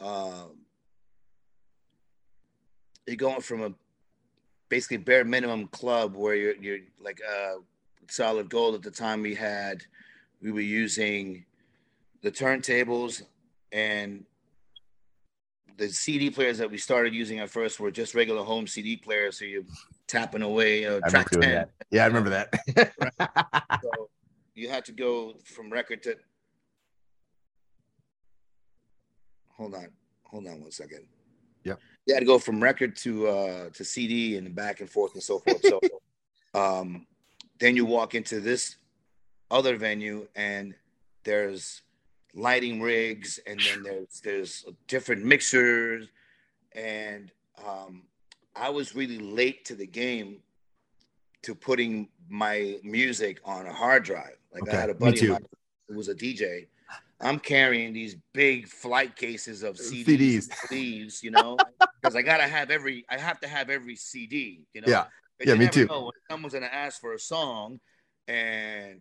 um you're going from a basically bare minimum club where you're you're like uh solid gold at the time we had we were using the turntables and the CD players that we started using at first were just regular home CD players. So you're tapping away uh, I track 10. that yeah I remember that So you had to go from record to. Hold on, hold on one second. Yeah. You had to go from record to uh to CD and back and forth and so forth. So, um, then you walk into this other venue and there's lighting rigs and then there's there's different mixers and um, I was really late to the game to putting my music on a hard drive. Like Okay, I had a buddy of mine who was a DJ. I'm carrying these big flight cases of CDs, CDs. sleeves, you know, because I gotta have every. I have to have every CD, you know. Yeah. Yeah, you me too. Know when someone's gonna ask for a song, and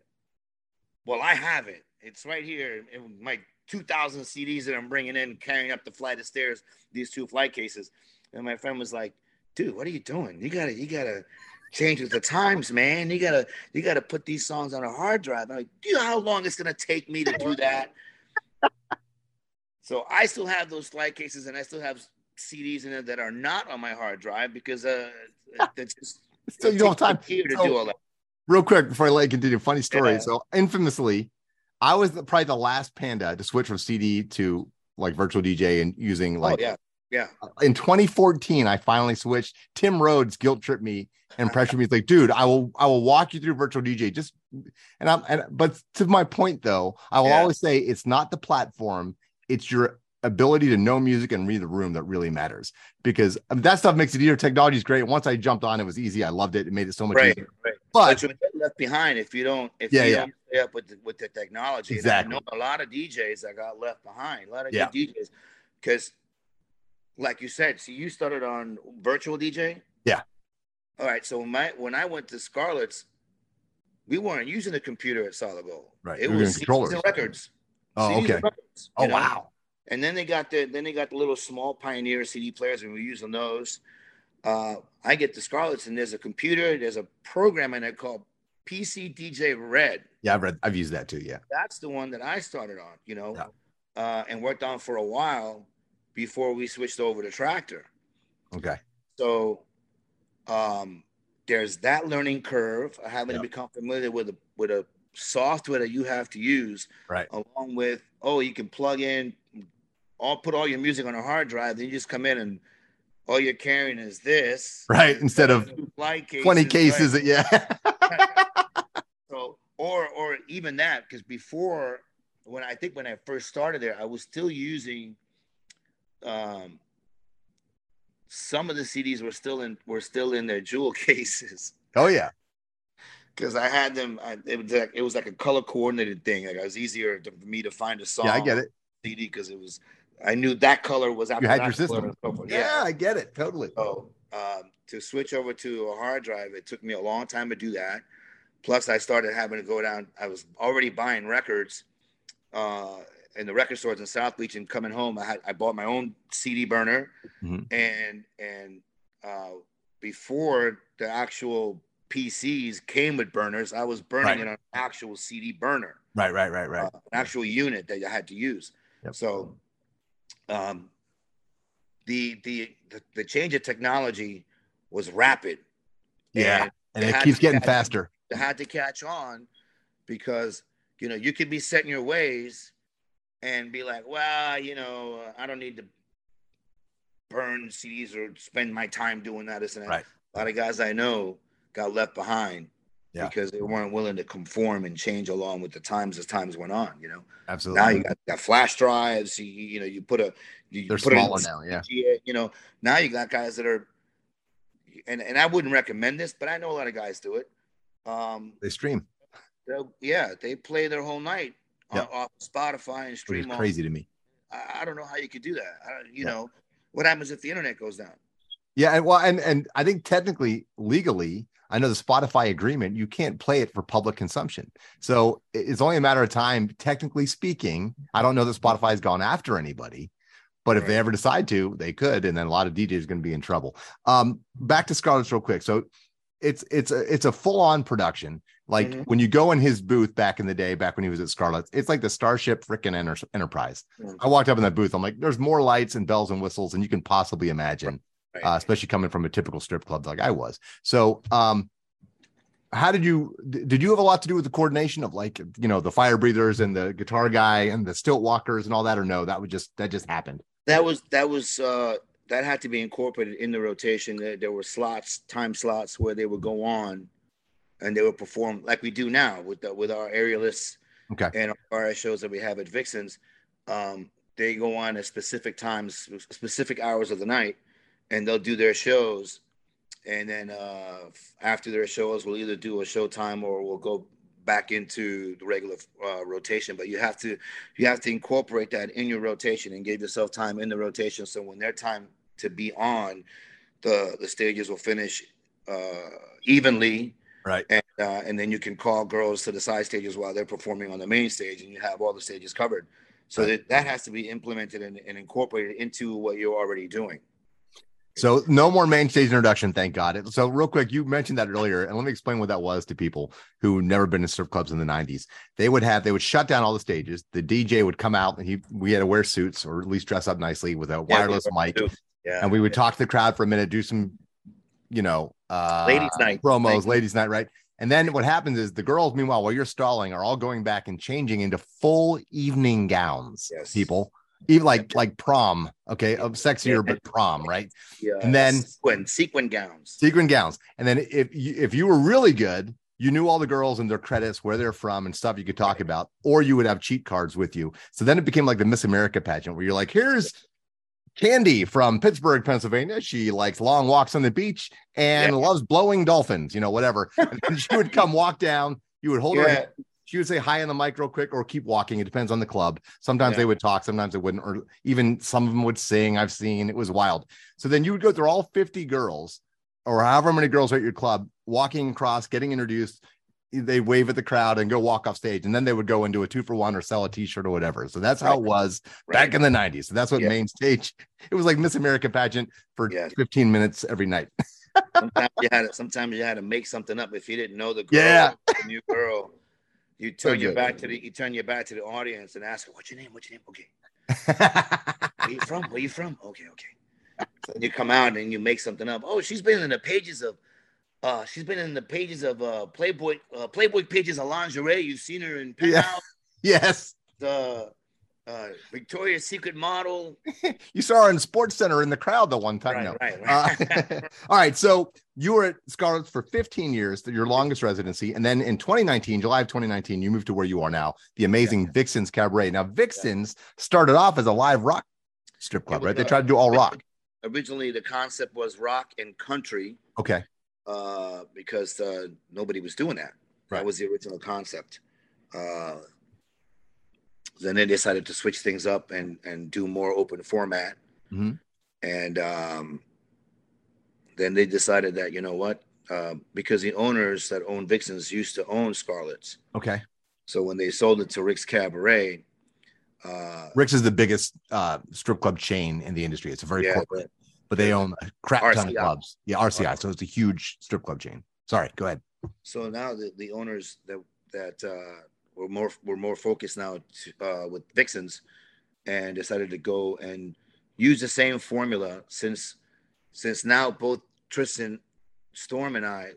well, I have it. It's right here in my 2,000 CDs that I'm bringing in, carrying up the flight of stairs. These two flight cases, and my friend was like, "Dude, what are you doing? You gotta, you gotta." Change with the times, man. You gotta, you gotta put these songs on a hard drive. I'm like, do you know how long it's gonna take me to do that? So I still have those flight cases, and I still have CDs in it that are not on my hard drive because uh, that's just so you don't have time here to So- do all that. real quick before I let you continue. Funny story. Yeah. So infamously, I was the, probably the last panda to switch from CD to like virtual DJ and using oh, like oh yeah, yeah. in 2014. I finally switched. Tim Rhodes guilt tripped me and pressured me. He's like, dude, I will I will walk you through virtual DJ. Just and I'm and but to my point though, I will Yeah. always say it's not the platform, it's your ability to know music and read the room that really matters because um, that stuff makes it easier. Technology is great. Once I jumped on, it was easy. I loved it. It made it so much Right, easier. right. But But you get left behind if you don't if Yeah, you yeah. don't stay up with the, with the technology. Exactly. And I know a lot of DJs that got left behind. A lot of Yeah. DJs because, like you said, see, you started on virtual DJ. Yeah. All right. So my when I went to Scarlett's, we weren't using a computer at Solid Gold. Right. It We was controllers. records. Oh, CDs okay. records, Oh know? wow. And then they got the then they got the little small Pioneer CD players, and we were using those. Uh, I get the Scarlett's, and there's a computer, there's a program in it called PC DJ Red. Yeah, I've read I've used that too. Yeah. That's the one that I started on, you know, Yeah. uh, and worked on for a while before we switched over to Traktor. Okay. So um, there's that learning curve, of having Yeah. to become familiar with a with a software that you have to use, Right. along with oh, you can plug in, all put all your music on a hard drive, then you just come in and all you're carrying is this, Right. Instead of flight 20 right? cases. Yeah. So, or or even that, because before when I think when I first started there, I was still using um some of the CDs were still in were still in their jewel cases. oh yeah. because I had them. I, it was like it was like a color coordinated thing. Like it was easier to, for me to find a song. Yeah, I get it. CD because it was. I knew that color was after You had that your system. and so forth. Yeah, I get it totally. So um, to switch over to a hard drive, it took me a long time to do that. Plus, I started having to go down. I was already buying records uh, in the record stores in South Beach, and coming home, I had I bought my own CD burner, Mhm. and and uh, before the actual PCs came with burners, I was burning Right. it on an actual CD burner Right, right, right, right. uh, an actual unit that I had to use. Yep. So, um, the, the the the change of technology was rapid. Yeah, and and it it keeps getting catch- faster. It had to catch on because you know you could be set in your ways and be like, well, you know, I don't need to burn CDs or spend my time doing that. This and that. Right. A lot of guys I know got left behind Yeah. because they weren't willing to conform and change along with the times as times went on. You know, Absolutely. now you got, got flash drives. You, you know, you put a you They're put smaller now. Yeah. GA, You know, now you got guys that are, and and I wouldn't recommend this, but I know a lot of guys do it. Um, They stream, yeah, they play their whole night on, off Spotify and which stream. on- crazy to me. I, I don't know how you could do that. I, you Yeah. know, what happens if the internet goes down? Yeah, and well, and and I think technically, legally, I know the Spotify agreement, you can't play it for public consumption. So it's only a matter of time, technically speaking. I don't know that Spotify's gone after anybody, but if they ever decide to, they could, and then a lot of DJs are going to be in trouble. Um, back to Scarlett's real quick. So it's it's a it's a full on production. Like Mhm. when you go in his booth back in the day, back when he was at Scarlett's, it's like the Starship freaking Enter- Enterprise. Mhm. I walked up in that booth. I'm like, there's more lights and bells and whistles than you can possibly imagine Right. uh, especially coming from a typical strip club like I was. So, um, how did you did you have a lot to do with the coordination of like you know the fire breathers and the guitar guy and the stilt walkers and all that, or no? That would just that just happened. that was that was uh that had to be incorporated in the rotation there, there were slots time slots where they would go on and they would perform like we do now with the, with our aerialists Okay. and our shows that we have at vixens um they go on at specific times specific hours of the night and they'll do their shows. And then uh after their shows we'll either do a showtime or we'll go back into the regular uh, rotation. But you have to you have to incorporate that in your rotation and give yourself time in the rotation. So when their time to be on the the stages will finish uh evenly. Right. and uh, and then you can call girls to the side stages while they're performing on the main stage and you have all the stages covered. So Right. that that has to be implemented and, and incorporated into what you're already doing So no more main stage introduction, thank God. So real quick, you mentioned that earlier, and let me explain what that was to people who never been to strip clubs in the '90s. They would have they would shut down all the stages. The DJ would come out, and he we had to wear suits or at least dress up nicely with a wireless were- mic, yeah and we would talk to the crowd for a minute, do some, you know, uh, Ladies' night. promos, Thank ladies' night, right? And then what happens is the girls, meanwhile, while you're stalling, are all going back and changing into full evening gowns. Yes. People, even like like prom, okay, of sexier but prom, right? yeah, and then- sequin sequin gowns Sequin gowns. And then if you, if you were really good, you knew all the girls and their credits, where they're from, and stuff you could talk about, or you would have cheat cards with you. So then it became like the Miss America pageant, where you're like, here's Candy from Pittsburgh, Pennsylvania. She likes long walks on the beach and Yeah. loves blowing dolphins, you know, whatever. And she would come walk down. You would hold her. hand, She would say hi on the mic real quick or keep walking. It depends on the club. Sometimes Yeah. they would talk, sometimes they wouldn't, or even some of them would sing. I've seen it was wild. So then you would go through all 50 girls or however many girls are at your club, walking across, getting introduced. They wave at the crowd and go walk off stage, and then they would go into a two for one or sell a T-shirt or whatever. So that's how it was right. back in the '90s. So that's what Yeah. main stage. It was like Miss America pageant for Yes. 15 minutes every night. sometimes you had to, sometimes you had to make something up if you didn't know the girl, Yeah. the new girl. You turn your back to the you turn your back to the audience and ask her, "What's your name? What's your name?" Okay, where you from? Where you from? Okay, okay. So then you come out and you make something up. Oh, she's been in the pages of, uh, she's been in the pages of uh, Playboy, uh, Playboy pages of lingerie. You've seen her in Yeah. Yes, the uh, Victoria's Secret model. you saw her in Sports Center in the crowd the one time. Right, no. right, Uh, right. all right. So you were at Scarlett's for 15 years, your longest residency. And then in 2019, July of 2019, you moved to where you are now, the amazing Vixens Cabaret. Now, Vixens started off as a live rock strip club, was right? They tried to do all rock. Originally, the concept was rock and country. Okay. uh, because uh, nobody was doing that. Right. That was the original concept. Then they decided to switch things up and and do more open format. Mhm. And um, then they decided that you know what, uh, because the owners that own Vixens used to own Scarlett's. Okay. So when they sold it to Rick's Cabaret, uh, Rick's is the biggest uh, strip club chain in the industry. It's a very yeah, corporate, but they own a crap ton of clubs. Yeah, RCI. So it's a huge strip club chain. Sorry, go ahead. so now the, the owners that that uh, were more were more focused now to, uh, with Vixens, and decided to go and use the same formula since since now both Tristan Storm and I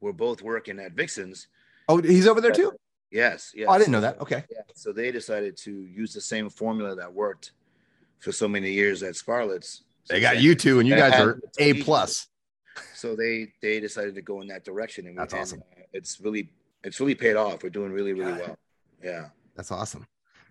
were both working at Vixens. Oh, he's over there too. Yes, yes. Oh, I didn't know that. Okay. Yeah, so they decided to use the same formula that worked for so many years at Scarlett's. They got you two, and you guys are A plus. So they they decided to go in that direction, and we- That's awesome. uh, it's really it's really paid off. We're doing really really God. well. Yeah. That's awesome.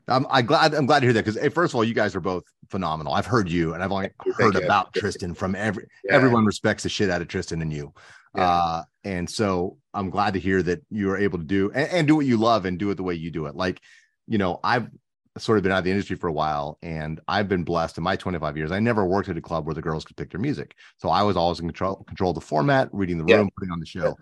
I'm, I'm glad. I'm glad to hear that because first of all, you guys are both phenomenal. I've heard you, and I've only heard thank you. about Tristan from every. Yeah. Everyone respects the shit out of Tristan and you. Yeah. Uh, and so I'm glad to hear that you are able to do and, and do what you love and do it the way you do it. Like, you know, I've sort of been out of the industry for a while and I've been blessed in my 25 years. I never worked at a club where the girls could pick their music. So I was always in control, control of the format, reading the Yeah. room, putting on the show.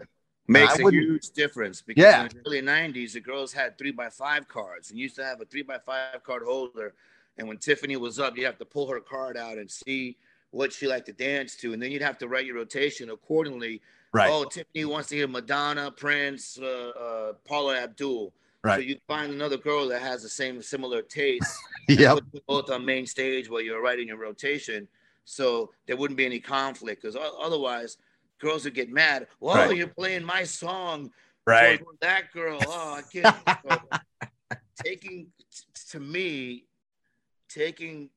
Makes a huge difference because Yeah. in the early 90s the girls had three by five cards and used to have a three by five card holder and when tiffany was up you have to pull her card out and see what she liked to dance to and then you'd have to write your rotation accordingly Right. oh tiffany wants to hear madonna prince uh, uh, paula abdul Right. so you find another girl that has the same similar taste put both on main stage while you're writing your rotation so there wouldn't be any conflict because otherwise girls would get mad well Right. you're playing my song Right. for that girl oh i can't So, taking to me taking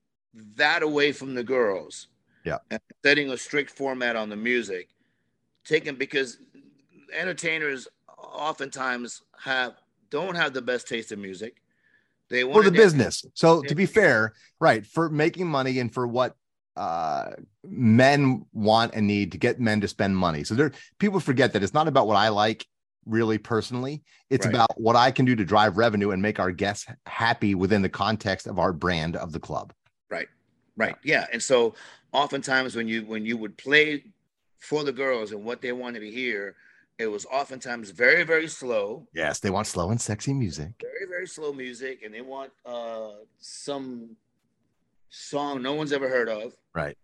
that away from the girls Yeah. and setting a strict format on the music taking because entertainers oftentimes have don't have the best taste in music they for want the business. So to be fair, right, for making money and for what uh men want and need to get men to spend money. So there people forget that it's not about what I like really personally. It's Right. about what I can do to drive revenue and make our guests happy within the context of our brand of the club. Right. Right. Yeah. And so oftentimes when you when you would play for the girls and what they wanted to hear, it was oftentimes very, very slow, Yes, they want slow and sexy music. very, very slow music, and they want uh some song no one's ever heard of. Right.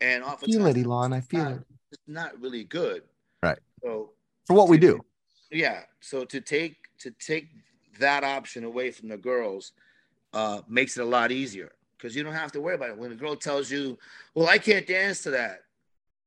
And oftentimes Feel it, Elon. I feel not- it. it's not really good. Right. So For what we do. yeah. So to take to take that option away from the girls uh, makes it a lot easier because you don't have to worry about it. When a girl tells you, "Well, I can't dance to that,"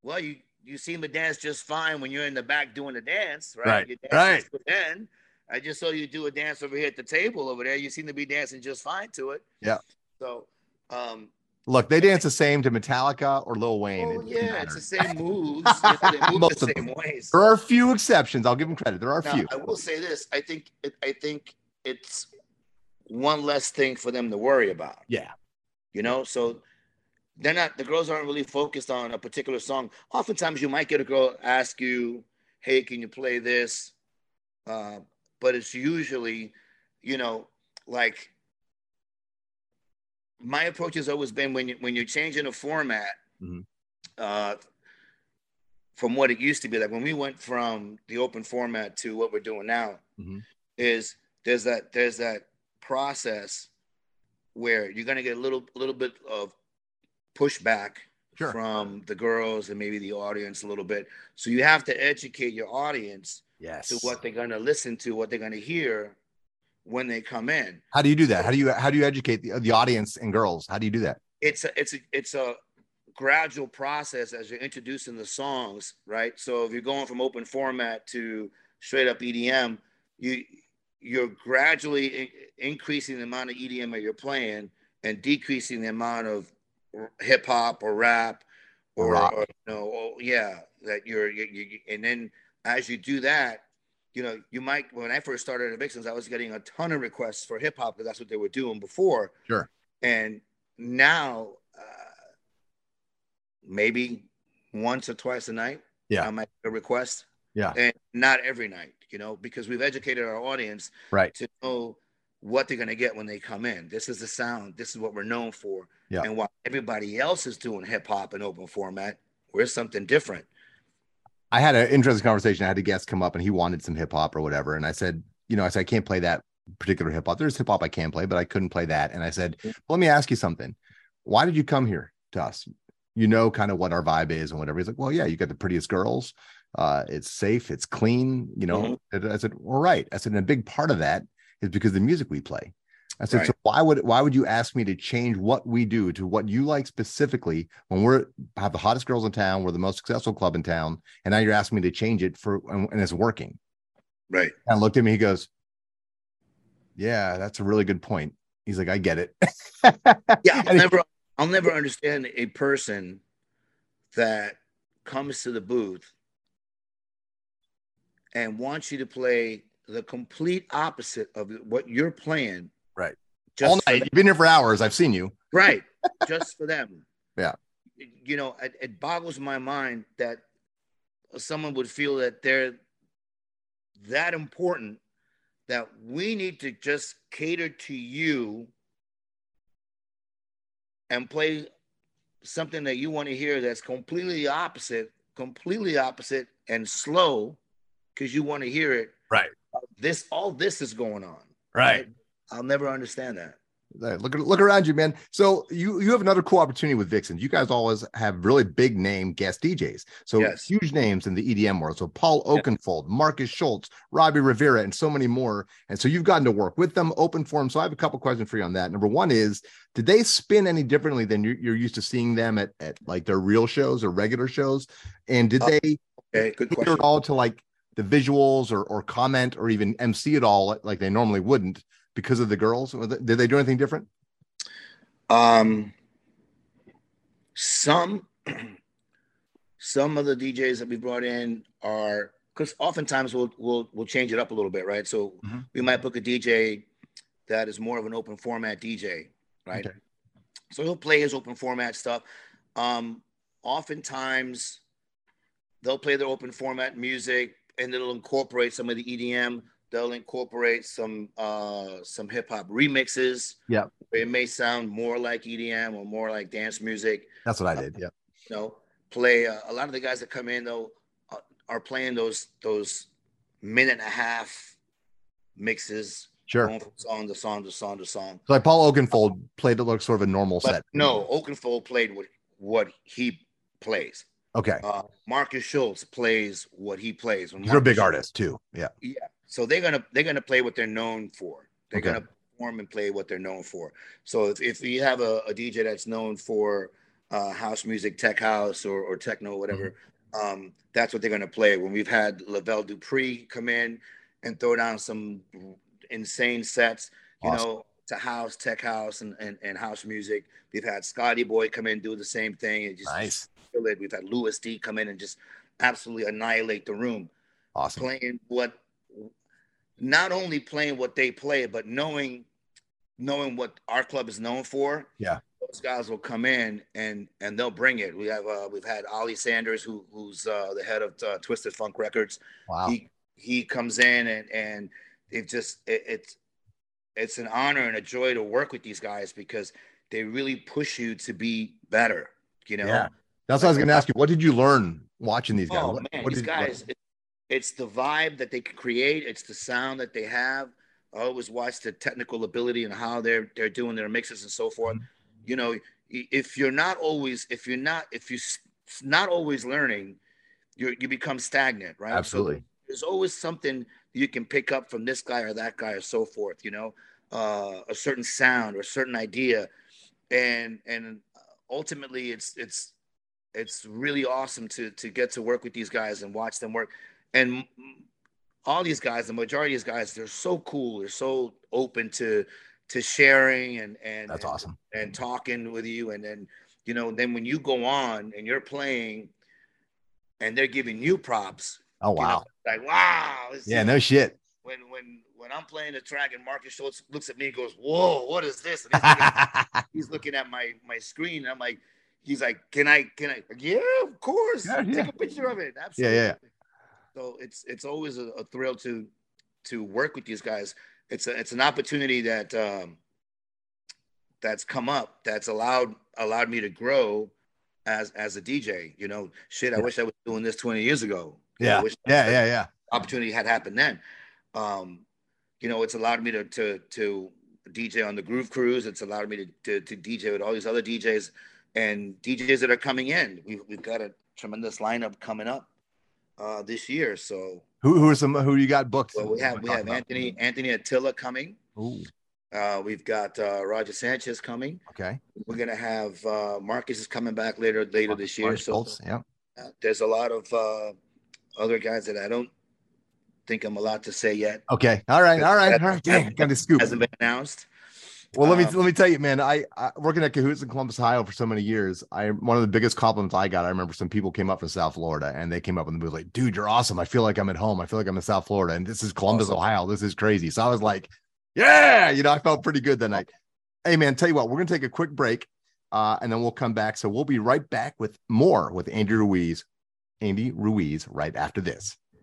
well, you you seem to dance just fine when you're in the back doing the dance, right? Right, right. to Then I just saw you do a dance over here at the table over there. You seem to be dancing just fine to it. Yeah. So, um, Look, they dance the same to Metallica or Lil Wayne. oh It yeah, it's the same moves. they move Most the of same them. ways. There are a few exceptions. I'll give them credit. There are a Now, few. I will say this. I think it, I think it's one less thing for them to worry about. Yeah. You know, so they're not the girls aren't really focused on a particular song. Oftentimes you might get a girl ask you, Hey, can you play this? Uh, but it's usually, you know, like my approach has always been when you when you're changing a format, Mhm. uh, from what it used to be. Like when we went from the open format to what we're doing now, Mhm. is there's that there's that process where you're gonna get a little little bit of pushback Sure. from the girls and maybe the audience a little bit. So you have to educate your audience Yes. to what they're gonna listen to, what they're gonna hear when they come in. How do you do that? How do you how do you educate the, the audience and girls? How do you do that? It's a it's a it's a gradual process as you're introducing the songs, right? So if you're going from open format to straight up EDM, you you're gradually in- increasing the amount of EDM that you're playing and decreasing the amount of hip hop or rap or, Rock. or, you know, oh, yeah, that you're, you, you, and then as you do that, you know, you might, when I first started at Vixens, I was getting a ton of requests for hip hop because that's what they were doing before. Sure. And now, uh, maybe once or twice a night, Yeah. I might get a request. Yeah. And not every night, you know, because we've educated our audience right to know what they're going to get when they come in. This is the sound. This is what we're known for. Yeah. And while everybody else is doing hip hop and open format, we're something different. I had an interesting conversation. I had a guest come up and he wanted some hip hop or whatever. And I said, you know, I said, I can't play that particular hip hop. There's hip hop I can play, but I couldn't play that. And I said, well, let me ask you something. Why did you come here to us? You know, kind of what our vibe is and whatever. He's like, well, yeah, you got the prettiest girls. Uh, it's safe, it's clean, you know. Mm-hmm. I said, all right. I said, and a big part of that is because the music we play. I said, Right. so why would why would you ask me to change what we do to what you like specifically when we're have the hottest girls in town, we're the most successful club in town, and now you're asking me to change it for and, and it's working. Right. And looked at me, he goes, Yeah, that's a really good point. He's like, I get it. Yeah. I'll never, I'll never understand a person that comes to the booth and wants you to play the complete opposite of what you're playing. Right. Just all night. You've been here for hours. I've seen you. right just for them Yeah. you know it, it boggles my mind that someone would feel that they're that important that we need to just cater to you and play something that you want to hear that's completely opposite completely opposite and slow because you want to hear it Right. this all this is going on Right. I'll never understand that There, Look look around you, man. So you you have another cool opportunity with Vixen. You guys always have really big name guest DJs. So Yes. huge names in the EDM world. So Paul Oakenfold, Markus Schultz, Robbie Rivera, and so many more. And so you've gotten to work with them, open for them. So I have a couple questions for you on that. Number one is, did they spin any differently than you're, you're used to seeing them at, at like their real shows or regular shows? And did Uh, they okay good question at all to like the visuals or or comment or even MC at all like they normally wouldn't because of the girls? Did they do anything different? Um, some some of the DJs that we brought in are because oftentimes we'll we'll we'll change it up a little bit, right? So Mhm. we might book a DJ that is more of an open format DJ, right? Okay. So he'll play his open format stuff. Um, oftentimes they'll play their open format music and it'll incorporate some of the EDM. They'll incorporate some uh some hip hop remixes. Yeah, It may sound more like EDM or more like dance music. That's what I did. Yeah. You know, play uh, a lot of the guys that come in though uh, are playing those those minute and a half mixes, Sure. going from song to song to song to song. So like Paul Oakenfold played it like sort of a normal But set. no, Oakenfold played what what he plays. Okay. Uh, Markus Schultz plays what he plays. When You're a big Marcus artist too. Yeah. Yeah. So they're gonna they're gonna play what they're known for. They're Okay. gonna perform and play what they're known for. So if, if you have a, a DJ that's known for uh, house music, tech house, or, or techno, whatever, Mm-hmm. um, that's what they're gonna play. When we've had Lavelle Dupree come in and throw down some insane sets, you Awesome. know, to house, tech house, and, and, and house music. We've had Scotty Boy come in and do the same thing. And just Nice. Kill it. We've had Louis D come in and just absolutely annihilate the room Awesome. playing what not only playing what they play but knowing knowing what our club is known for Yeah. those guys will come in and and they'll bring it we have uh we've had ollie sanders who who's uh the head of uh, twisted funk records Wow. he he comes in and and it just it, it's it's an honor and a joy to work with these guys because they really push you to be better you know Yeah. That's what I was going to ask you. What did you learn watching these guys? Oh What- man, what these guys! it- it's the vibe that they can create. It's the sound that they have. I always watch the technical ability and how they're they're doing their mixes and so forth. Mm-hmm. You know, if you're not always, if you're not, if you're not always learning, you you become stagnant, right? So Absolutely. there's always something you can pick up from this guy or that guy or so forth. You know, uh, a certain sound or a certain idea, and and ultimately, it's it's it's really awesome to to get to work with these guys and watch them work. And all these guys, the majority of these guys, they're so cool. They're so open to to sharing and and That's and, awesome. and talking with you. And then you know, then when you go on and you're playing, and they're giving you props. Oh, you know, wow. like wow. Yeah, no shit. When when when I'm playing the track and Markus Schultz looks at me and goes, "Whoa, what is this?" And he's looking at, he's looking at my my screen. And I'm like, he's like, "Can I? Can I?" Like, yeah, of course. Yeah, Take yeah. a picture of it. Yeah, Absolutely. yeah. yeah. So it's it's always a, a, thrill to to work with these guys. It's a it's an opportunity that um, that's come up that's allowed allowed me to grow as as a DJ. You know, shit. I wish I was doing this 20 years ago. Yeah, yeah, yeah, yeah. Opportunity had happened then. Um, you know, it's allowed me to to to DJ on the Groove Cruise. It's allowed me to, to, to DJ with all these other DJs and DJs that are coming in. We've we've got a tremendous lineup coming up uh, this year. So who who are some who you got booked? Well, we have we have about? Anthony Anthony Attalla coming. Ooh. Uh, we've got uh, Roger Sanchez coming. Okay. We're gonna have uh, Markus is coming back later later this year. Markus so yeah. Uh, there's a lot of uh, other guys that I don't think I'm allowed to say yet. Okay. All right. All right. All right. Dang, got the scoop. Hasn't been announced. Well, let me um, let me tell you, man. I, I working at Cahoots in Columbus, Ohio for so many years. I one of the biggest compliments I got. I remember some people came up from South Florida and they came up and the booth like, "Dude, you're awesome. I feel like I'm at home. I feel like I'm in South Florida, and this is Columbus, awesome. Ohio. This is crazy." So I was like, "Yeah," you know, I felt pretty good that night. Hey, man, tell you what, we're gonna take a quick break, uh, and then we'll come back. So we'll be right back with more with Andy Ruiz, Andy Ruiz, right after this.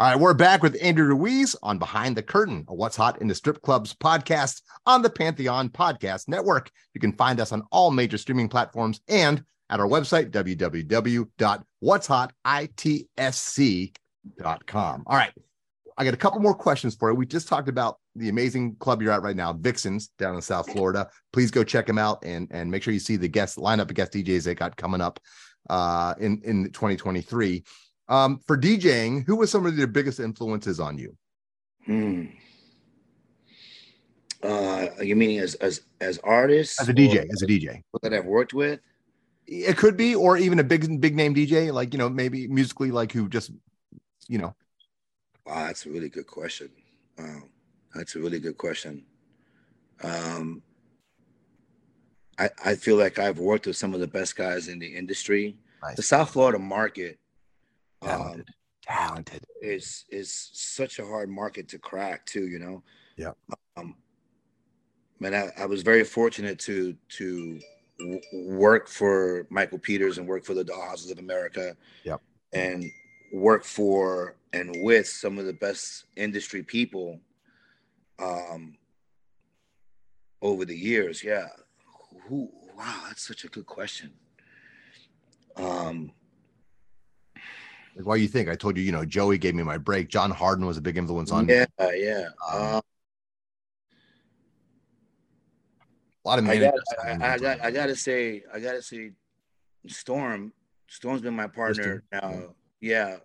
All right, we're back with Andrew Ruiz on Behind the Curtain, a What's Hot in the Strip Clubs podcast on the Pantheon Podcast Network. You can find us on all major streaming platforms and at our website, www.what'shotitsc.com. All right, I got a couple more questions for you. We just talked about the amazing club you're at right now, Vixens, down in South Florida. Please go check them out and, and make sure you see the guest lineup of guest DJs they got coming up uh, in, in 2023. Um, for DJing, who was some of your biggest influences on you? Hmm. Uh, you meaning as as as artists? As a DJ, as a DJ that I've worked with. It could be, or even a big big name DJ, like you know, maybe musically, like who just, you know. Wow, that's a really good question. Wow, that's a really good question. Um, I I feel like I've worked with some of the best guys in the industry. Nice. The South Florida market talented, um, talented. Is is such a hard market to crack too. You know. Yeah. Um, man, I, I was very fortunate to to w- work for Michael Peters and work for the Dollhouses of America. Yep. And work for and with some of the best industry people um, over the years. Yeah. Who? Wow, that's such a good question. Um, like, why you think? I told you, you know, Joey gave me my break. John Harden was a big influence on yeah, me. yeah. yeah. Um, A lot of I got, I, I, I got, I gotta say, I gotta say, Storm. Storm's been my partner now. Yeah,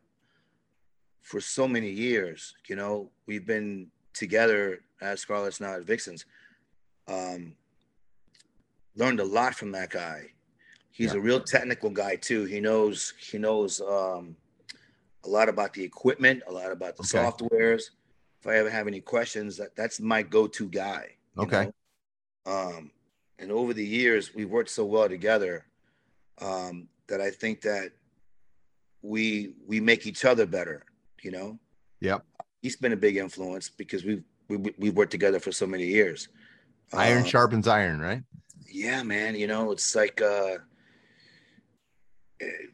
for so many years. You know, we've been together as Scarlett's now at Vixens. Um, learned a lot from that guy. He's Yeah. a real technical guy too. He knows he knows um, a lot about the equipment, a lot about the Okay. softwares. If I ever have any questions, that that's my go-to guy. Okay. know? Um, and over the years, we've worked so well together um, that I think that we we make each other better. You know. Yep. He's been a big influence because we've we, we- we've worked together for so many years. Iron Uh, sharpens iron, right? yeah man you know it's like uh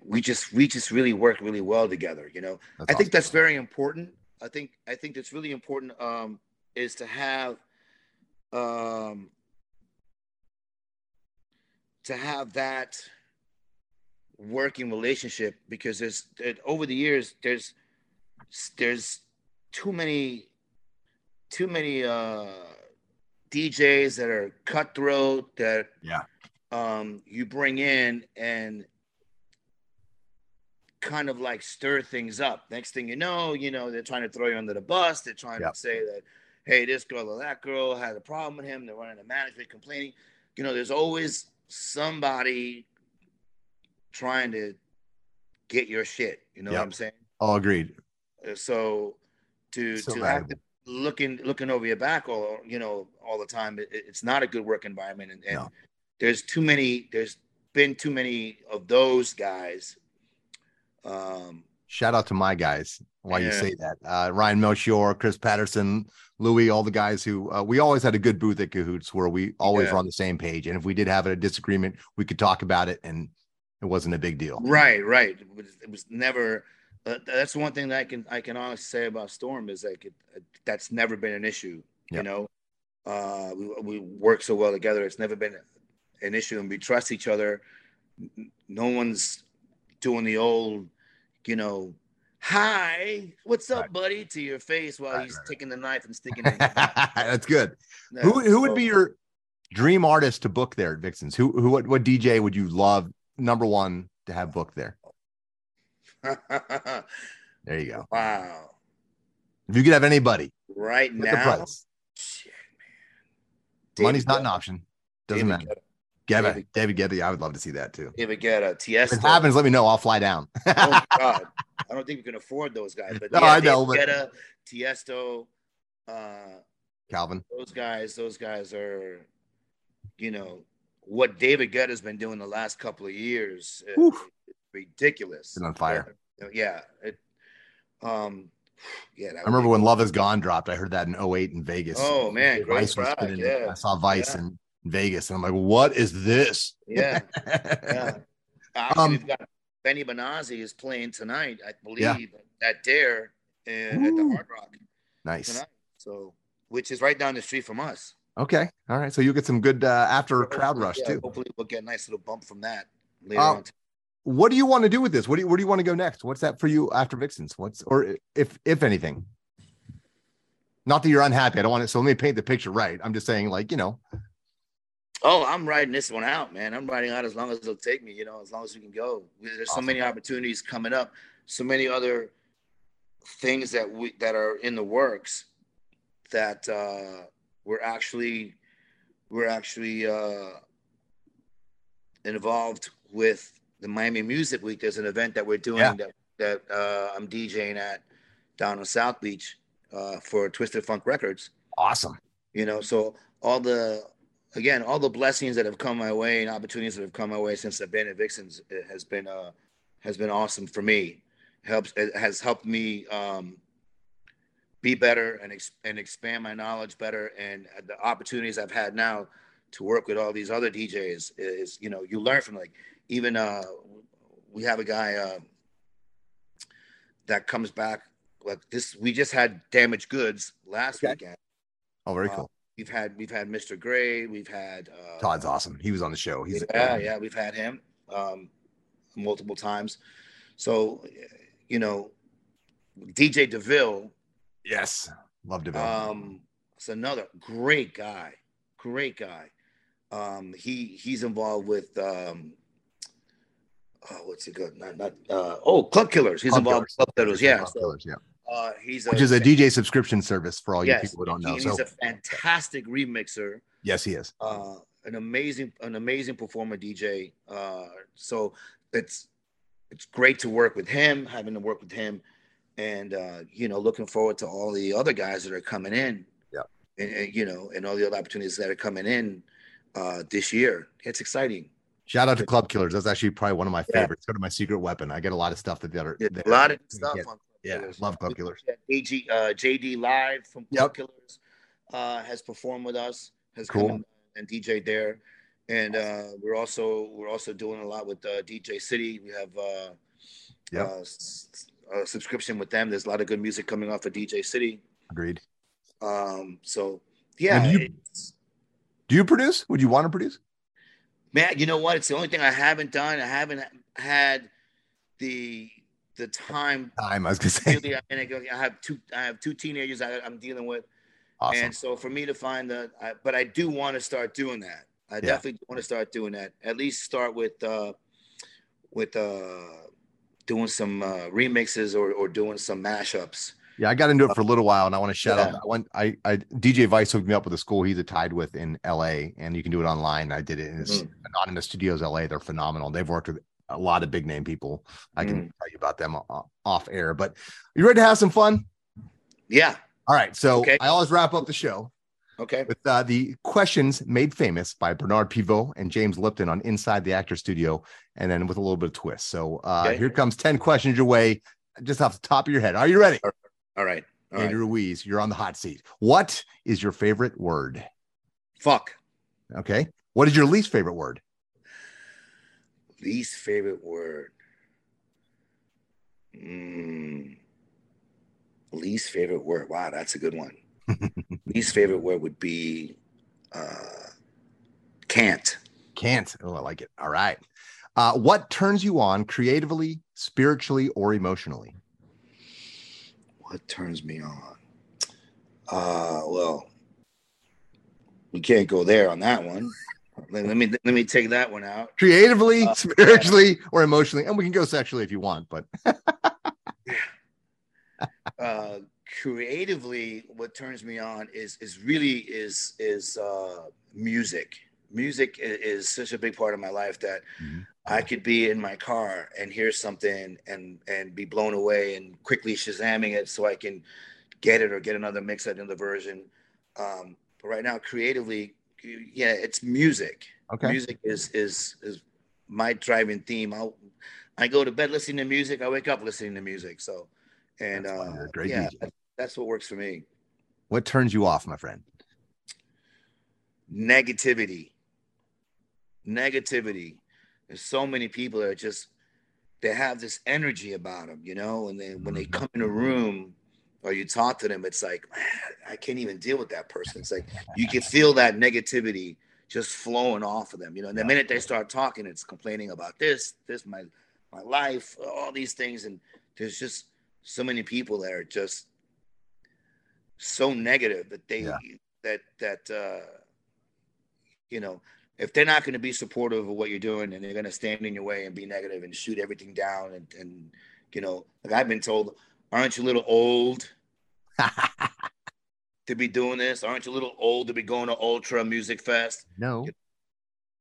we just we just really work really well together you know That's i think awesome. that's very important i think i think that's really important um is to have um to have that working relationship because there's there, over the years there's there's too many too many uh DJs that are cutthroat that Yeah. um you bring in and kind of like stir things up. Next thing you know, you know, they're trying to throw you under the bus. They're trying Yep. to say that, hey, this girl or that girl had a problem with him. They're running a management complaining. You know, there's always somebody trying to get your shit. You know Yep. what I'm saying? All agreed. Uh, So to So to have to looking looking over your back all you know all the time, it, it's not a good work environment. And, and No. there's too many. There's been too many of those guys. Um, Shout out to my guys. Why you say that? Uh, Ryan Melchior, Chris Patterson, Louis, all the guys who uh, we always had a good booth at Cahoots where we always Yeah. were on the same page. And if we did have a disagreement, we could talk about it, and it wasn't a big deal. Right, right. It was, it was never. Uh, that's one thing that I can I can honestly say about Storm is like it, that's never been an issue. Yep. You know, uh, we we work so well together. It's never been an issue, and we trust each other. No one's doing the old, you know, hi, what's up, Right. buddy, to your face while Right, he's right, taking the knife and sticking it. That's good. Yeah, Who who would be your dream artist to book there at Vixens? Who who what, what DJ would you love number one to have booked there? There you go. wow! If you could have anybody, Right with the now, price. shit, man. Money's not David an option. Doesn't David matter. Guetta. Get David- it, David Guetta. I would love to see that too. David Guetta, If it happens, let me know. I'll fly down. oh god, I don't think we can afford those guys. But No, yeah, I know, David but- Guetta, Tiesto, uh, Calvin. those guys, those guys are, you know, what David Guetta's been doing the last couple of years. uh, ridiculous. Been on fire. Uh, yeah. It, um, yeah. I remember when cool. Love Is Gone dropped. I heard that in 08 in Vegas. Oh man, great Vice was product. spinning. Yeah. I saw Vice Yeah. in Vegas, and I'm like, "What is this?" Yeah. Yeah. Um, we've got Benny Benassi is playing tonight, I believe, Yeah. at Daer and at the Hard Rock nice. tonight. So, which is right down the street from us. Okay. All right. So you'll get some good uh, after crowd rush yeah, too. Hopefully, we'll get a nice little bump from that later Um, on. What do you want to do with this? What do you where do you want to go next? What's that for you after Vixens? What's or if if anything? Not that you're unhappy. I don't want to. So let me paint the picture right. I'm just saying, like you know, Oh, I'm riding this one out, man. I'm riding out as long as it'll take me. You know, as long as we can go. There's so many opportunities coming up. So many other things that we that are in the works that uh, we're actually we're actually uh, involved with the Miami Music Week. There's an event that we're doing Yeah. that that uh, I'm DJing at down on South Beach uh, for Twisted Funk Records awesome. you know so all the again all the blessings that have come my way and opportunities that have come my way since i've been at vixens it has been uh has been awesome for me helps it has helped me um be better and ex- and expand my knowledge better and the opportunities i've had now to work with all these other djs is you know you learn from like even uh we have a guy uh that comes back like this. We just had damaged goods last Okay. weekend. Oh, very Uh, cool. We've had we've had Mr. Gray. We've had uh, Todd's awesome. He was on the show. He's yeah, yeah, we've had him um, multiple times. So, you know, DJ Deville, Yes. Loved it. um, it's another great guy, great guy. Um, he he's involved with um, oh, what's it good? Not not uh, oh, Club Killers. He's Club involved with Club Killers. Yeah, so, Killers, yeah. Uh, he's Which is a DJ subscription service for all you people who don't know. he- So he's a fantastic remixer. yes, he is. uh, an amazing an amazing performer DJ. Uh, so it's it's great to work with him, having to work with him, and uh, you know, looking forward to all the other guys that are coming in. Yeah. And, and, you know, and all the other opportunities that are coming in uh, this year. It's exciting. Shout out to Club Killers. That's actually probably one of my Yeah. favorites. Go to my secret weapon. I get a lot of stuff that the other that- a lot of stuff get. on Club Yeah, love Club Killers. AG, uh, JD Live from Club Yep. Killers uh, has performed with us. Has Cool. come and DJ there, and uh, we're also we're also doing a lot with uh, DJ City. We have uh, Yep. uh, a subscription with them. There's a lot of good music coming off of DJ City. Agreed. Um, so yeah, you- Do you produce? Would you want to produce? man, you know what? It's the only thing I haven't done. I haven't had the the time. Time. I was gonna say. Really, and I have two. I have two teenagers I, I'm dealing with. Awesome. And so for me to find the, I, but I do want to start doing that. I definitely want to start doing that. At least start with, uh, with uh, doing some uh, remixes or, or doing some mashups. Yeah, I got into it for a little while, and I want to shout out. I went. I, I DJ Vice hooked me up with a school he's a tied with in L.A. and you can do it online. I did it. And it's Mhm. Anonymous Studios L.A. They're phenomenal. They've worked with a lot of big name people. I can Mm. tell you about them off air. But you ready to have some fun? Yeah. All right. So Okay. I always wrap up the show Okay. with uh, the questions made famous by Bernard Pivot and James Lipton on Inside the Actor Studio, and then with a little bit of twist. So uh, Okay. here comes ten questions your way, just off the top of your head. Are you ready? All right. All right. Andrew Ruiz, you're on the hot seat. What is your favorite word? Fuck. Okay. What is your least favorite word? Least favorite word. Mm. Least favorite word. Wow, that's a good one. Least favorite word would be uh, can't. Can't. Oh, I like it. All right. Uh, what turns you on creatively, spiritually, or emotionally? What turns me on? Uh, well, we can't go there on that one. Let, me let me take that one out. Creatively, Uh, spiritually, or emotionally. And we can go sexually if you want, but Uh, creatively, what turns me on is is really is is uh, music. Music i- is such a big part of my life that Mhm. I could be in my car and hear something and and be blown away and quickly shazamming it so I can get it or get another mix, another version. Um, but right now, creatively, yeah, it's music. okay. Music is is is my driving theme. I I go to bed listening to music. I wake up listening to music. So, and That's uh, yeah, that- that's what works for me. What turns you off, my friend? Negativity. Negativity. There's so many people that are just they have this energy about them, you know, and then when they Mhm. come in a room or you talk to them, it's like, man, I can't even deal with that person. It's like you can feel that negativity just flowing off of them. You know, and the minute they start talking, it's complaining about this, this, my my life, all these things. And there's just so many people that are just so negative that they Yeah. that that uh you know if they're not going to be supportive of what you're doing and they're going to stand in your way and be negative and shoot everything down and and you know like i've been told aren't you a little old to be doing this aren't you a little old to be going to ultra music fest no,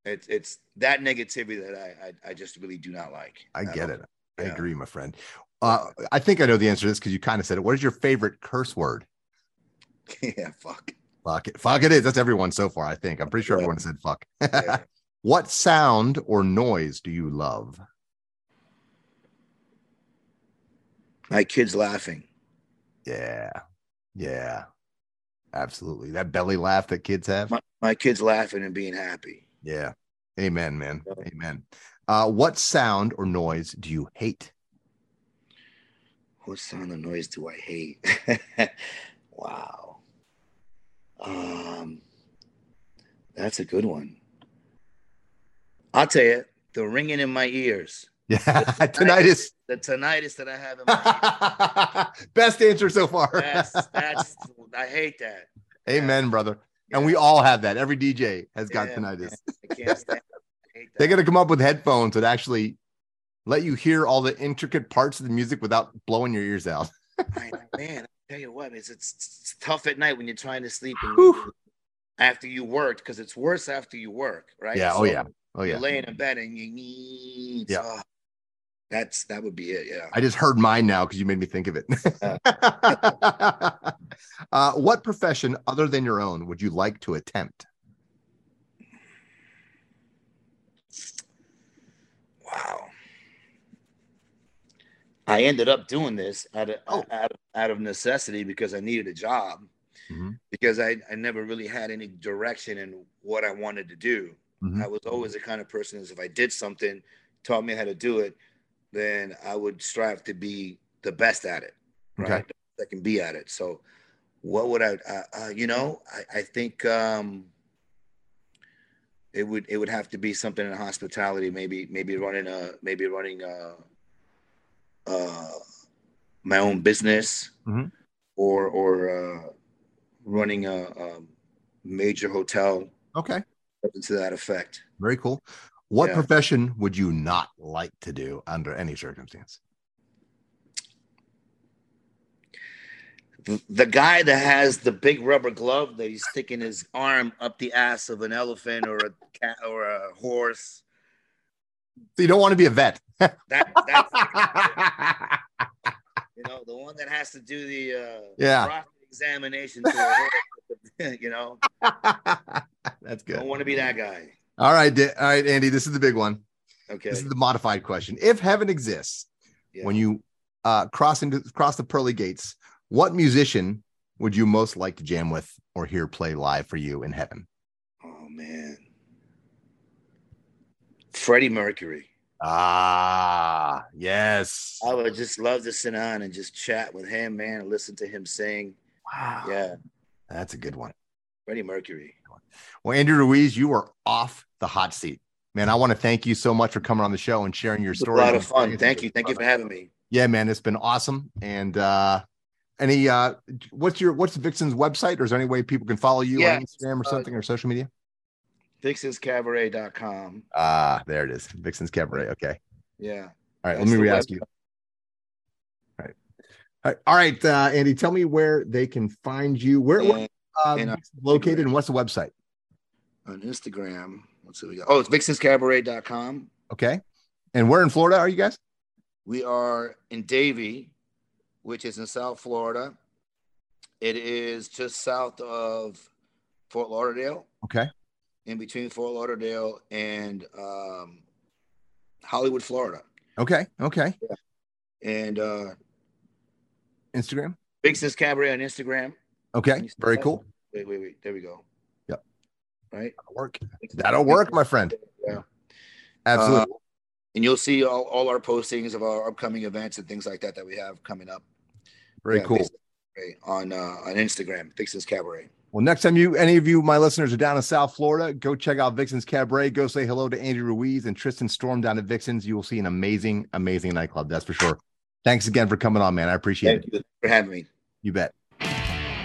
it's it's that negativity that i i, I just really do not like I get it. I Yeah. agree, my friend. Uh, I think I know the answer to this because you kind of said it. What is your favorite curse word? yeah fuck Fuck it. Fuck it is. That's everyone so far, I think. I'm pretty sure everyone said fuck. Yeah. what sound or noise do you love? My kids laughing Yeah. Yeah. Absolutely. That belly laugh that kids have. my, my kids laughing and being happy Yeah. Amen, man. Amen. Uh, what sound or noise do you hate? What sound or noise do I hate? wow. Um, that's a good one. I'll tell you, the ringing in my ears. Yeah, tinnitus. The tinnitus that I have in my. Best answer so far. That's, that's, I hate that. Amen, brother. And Yeah. we all have that. Every DJ has got Yeah, tinnitus. I can't stand it. I hate They that. got to come up with headphones that actually let you hear all the intricate parts of the music without blowing your ears out. I, man, I tell you what, it's, it's, it's tough at night when you're trying to sleep and after you work because it's worse after you work, right? Yeah. Oh yeah. Oh yeah. You're yeah. laying in bed and you need. Yeah. oh, that's that would be it. Yeah. I just heard mine now because you made me think of it. uh, what profession other than your own would you like to attempt? Wow. I ended up doing this out of, Oh. out, of out of necessity because I needed a job Mhm. because I, I never really had any direction in what I wanted to do. Mhm. I was always the kind of person as if I did something, taught me how to do it, then I would strive to be the best at it, right? Okay. I can be at it. So, what would I, uh, uh, you know, I, I think um, it would it would have to be something in hospitality, maybe maybe running a maybe running a, uh, my own business, Mhm. or or uh, running a, a major hotel, Okay. something to that effect. Very cool. What Yeah. profession would you not like to do under any circumstance? the, guy that has the big rubber glove that he's sticking his arm up the ass of an elephant or a cat or a horse. So you don't want to be a vet. That that's you know the one that has to do the uh, Yeah. examination. To a horse, you know, That's good. don't want to be that guy. All right. All right, Andy. This is the big one. Okay. This is the modified question. If heaven exists, Yeah. when you uh, cross into cross the pearly gates, what musician would you most like to jam with or hear play live for you in heaven? oh man, Freddie Mercury. Ah, yes. I would just love to sit down and just chat with him, man, and listen to him sing. Wow. Yeah, That's a good one. Freddie Mercury. Well, Andrew Ruiz, you are off the hot seat. Man, I want to thank you so much for coming on the show and sharing your was a story. lot of fun. Thank you. Thank you for having me. Yeah, man, it's been awesome. And uh any uh what's your what's Vixen's website or is there any way people can follow you Yeah, on Instagram or uh, something or social media? Vixenscabaret.com. Ah, there it is. Vixen's Cabaret. Okay. Yeah. All right, That's let me re-ask website. you. All right. All right, all right uh, Andy, tell me where they can find you. Where, where And uh, and, uh, located and what's the website? on Instagram. Let's see what we got. Oh, it's vixenscabaret.com. Okay. And where in Florida are you guys? We are in Davie, which is in South Florida. It is just south of Fort Lauderdale, Okay. in between Fort Lauderdale and um, Hollywood, Florida. Okay. Okay. And uh, Instagram. Vixen's Cabaret on Instagram. Okay. Can you see Very that? cool. Wait, wait, wait. There we go. Yep. Right? That'll work. That'll work, my friend. Yeah. Absolutely. Uh, and you'll see all, all our postings of our upcoming events and things like that that we have coming up. Very Yeah, cool. On uh, on Instagram, Vixen's Cabaret. Well, next time you, any of you, my listeners, are down in South Florida, go check out Vixen's Cabaret. Go say hello to Andy Ruiz and Tristan Storm down at Vixen's. You will see an amazing, amazing nightclub. That's for sure. Thanks again for coming on, man. I appreciate it. Thank it. you for having me. You bet.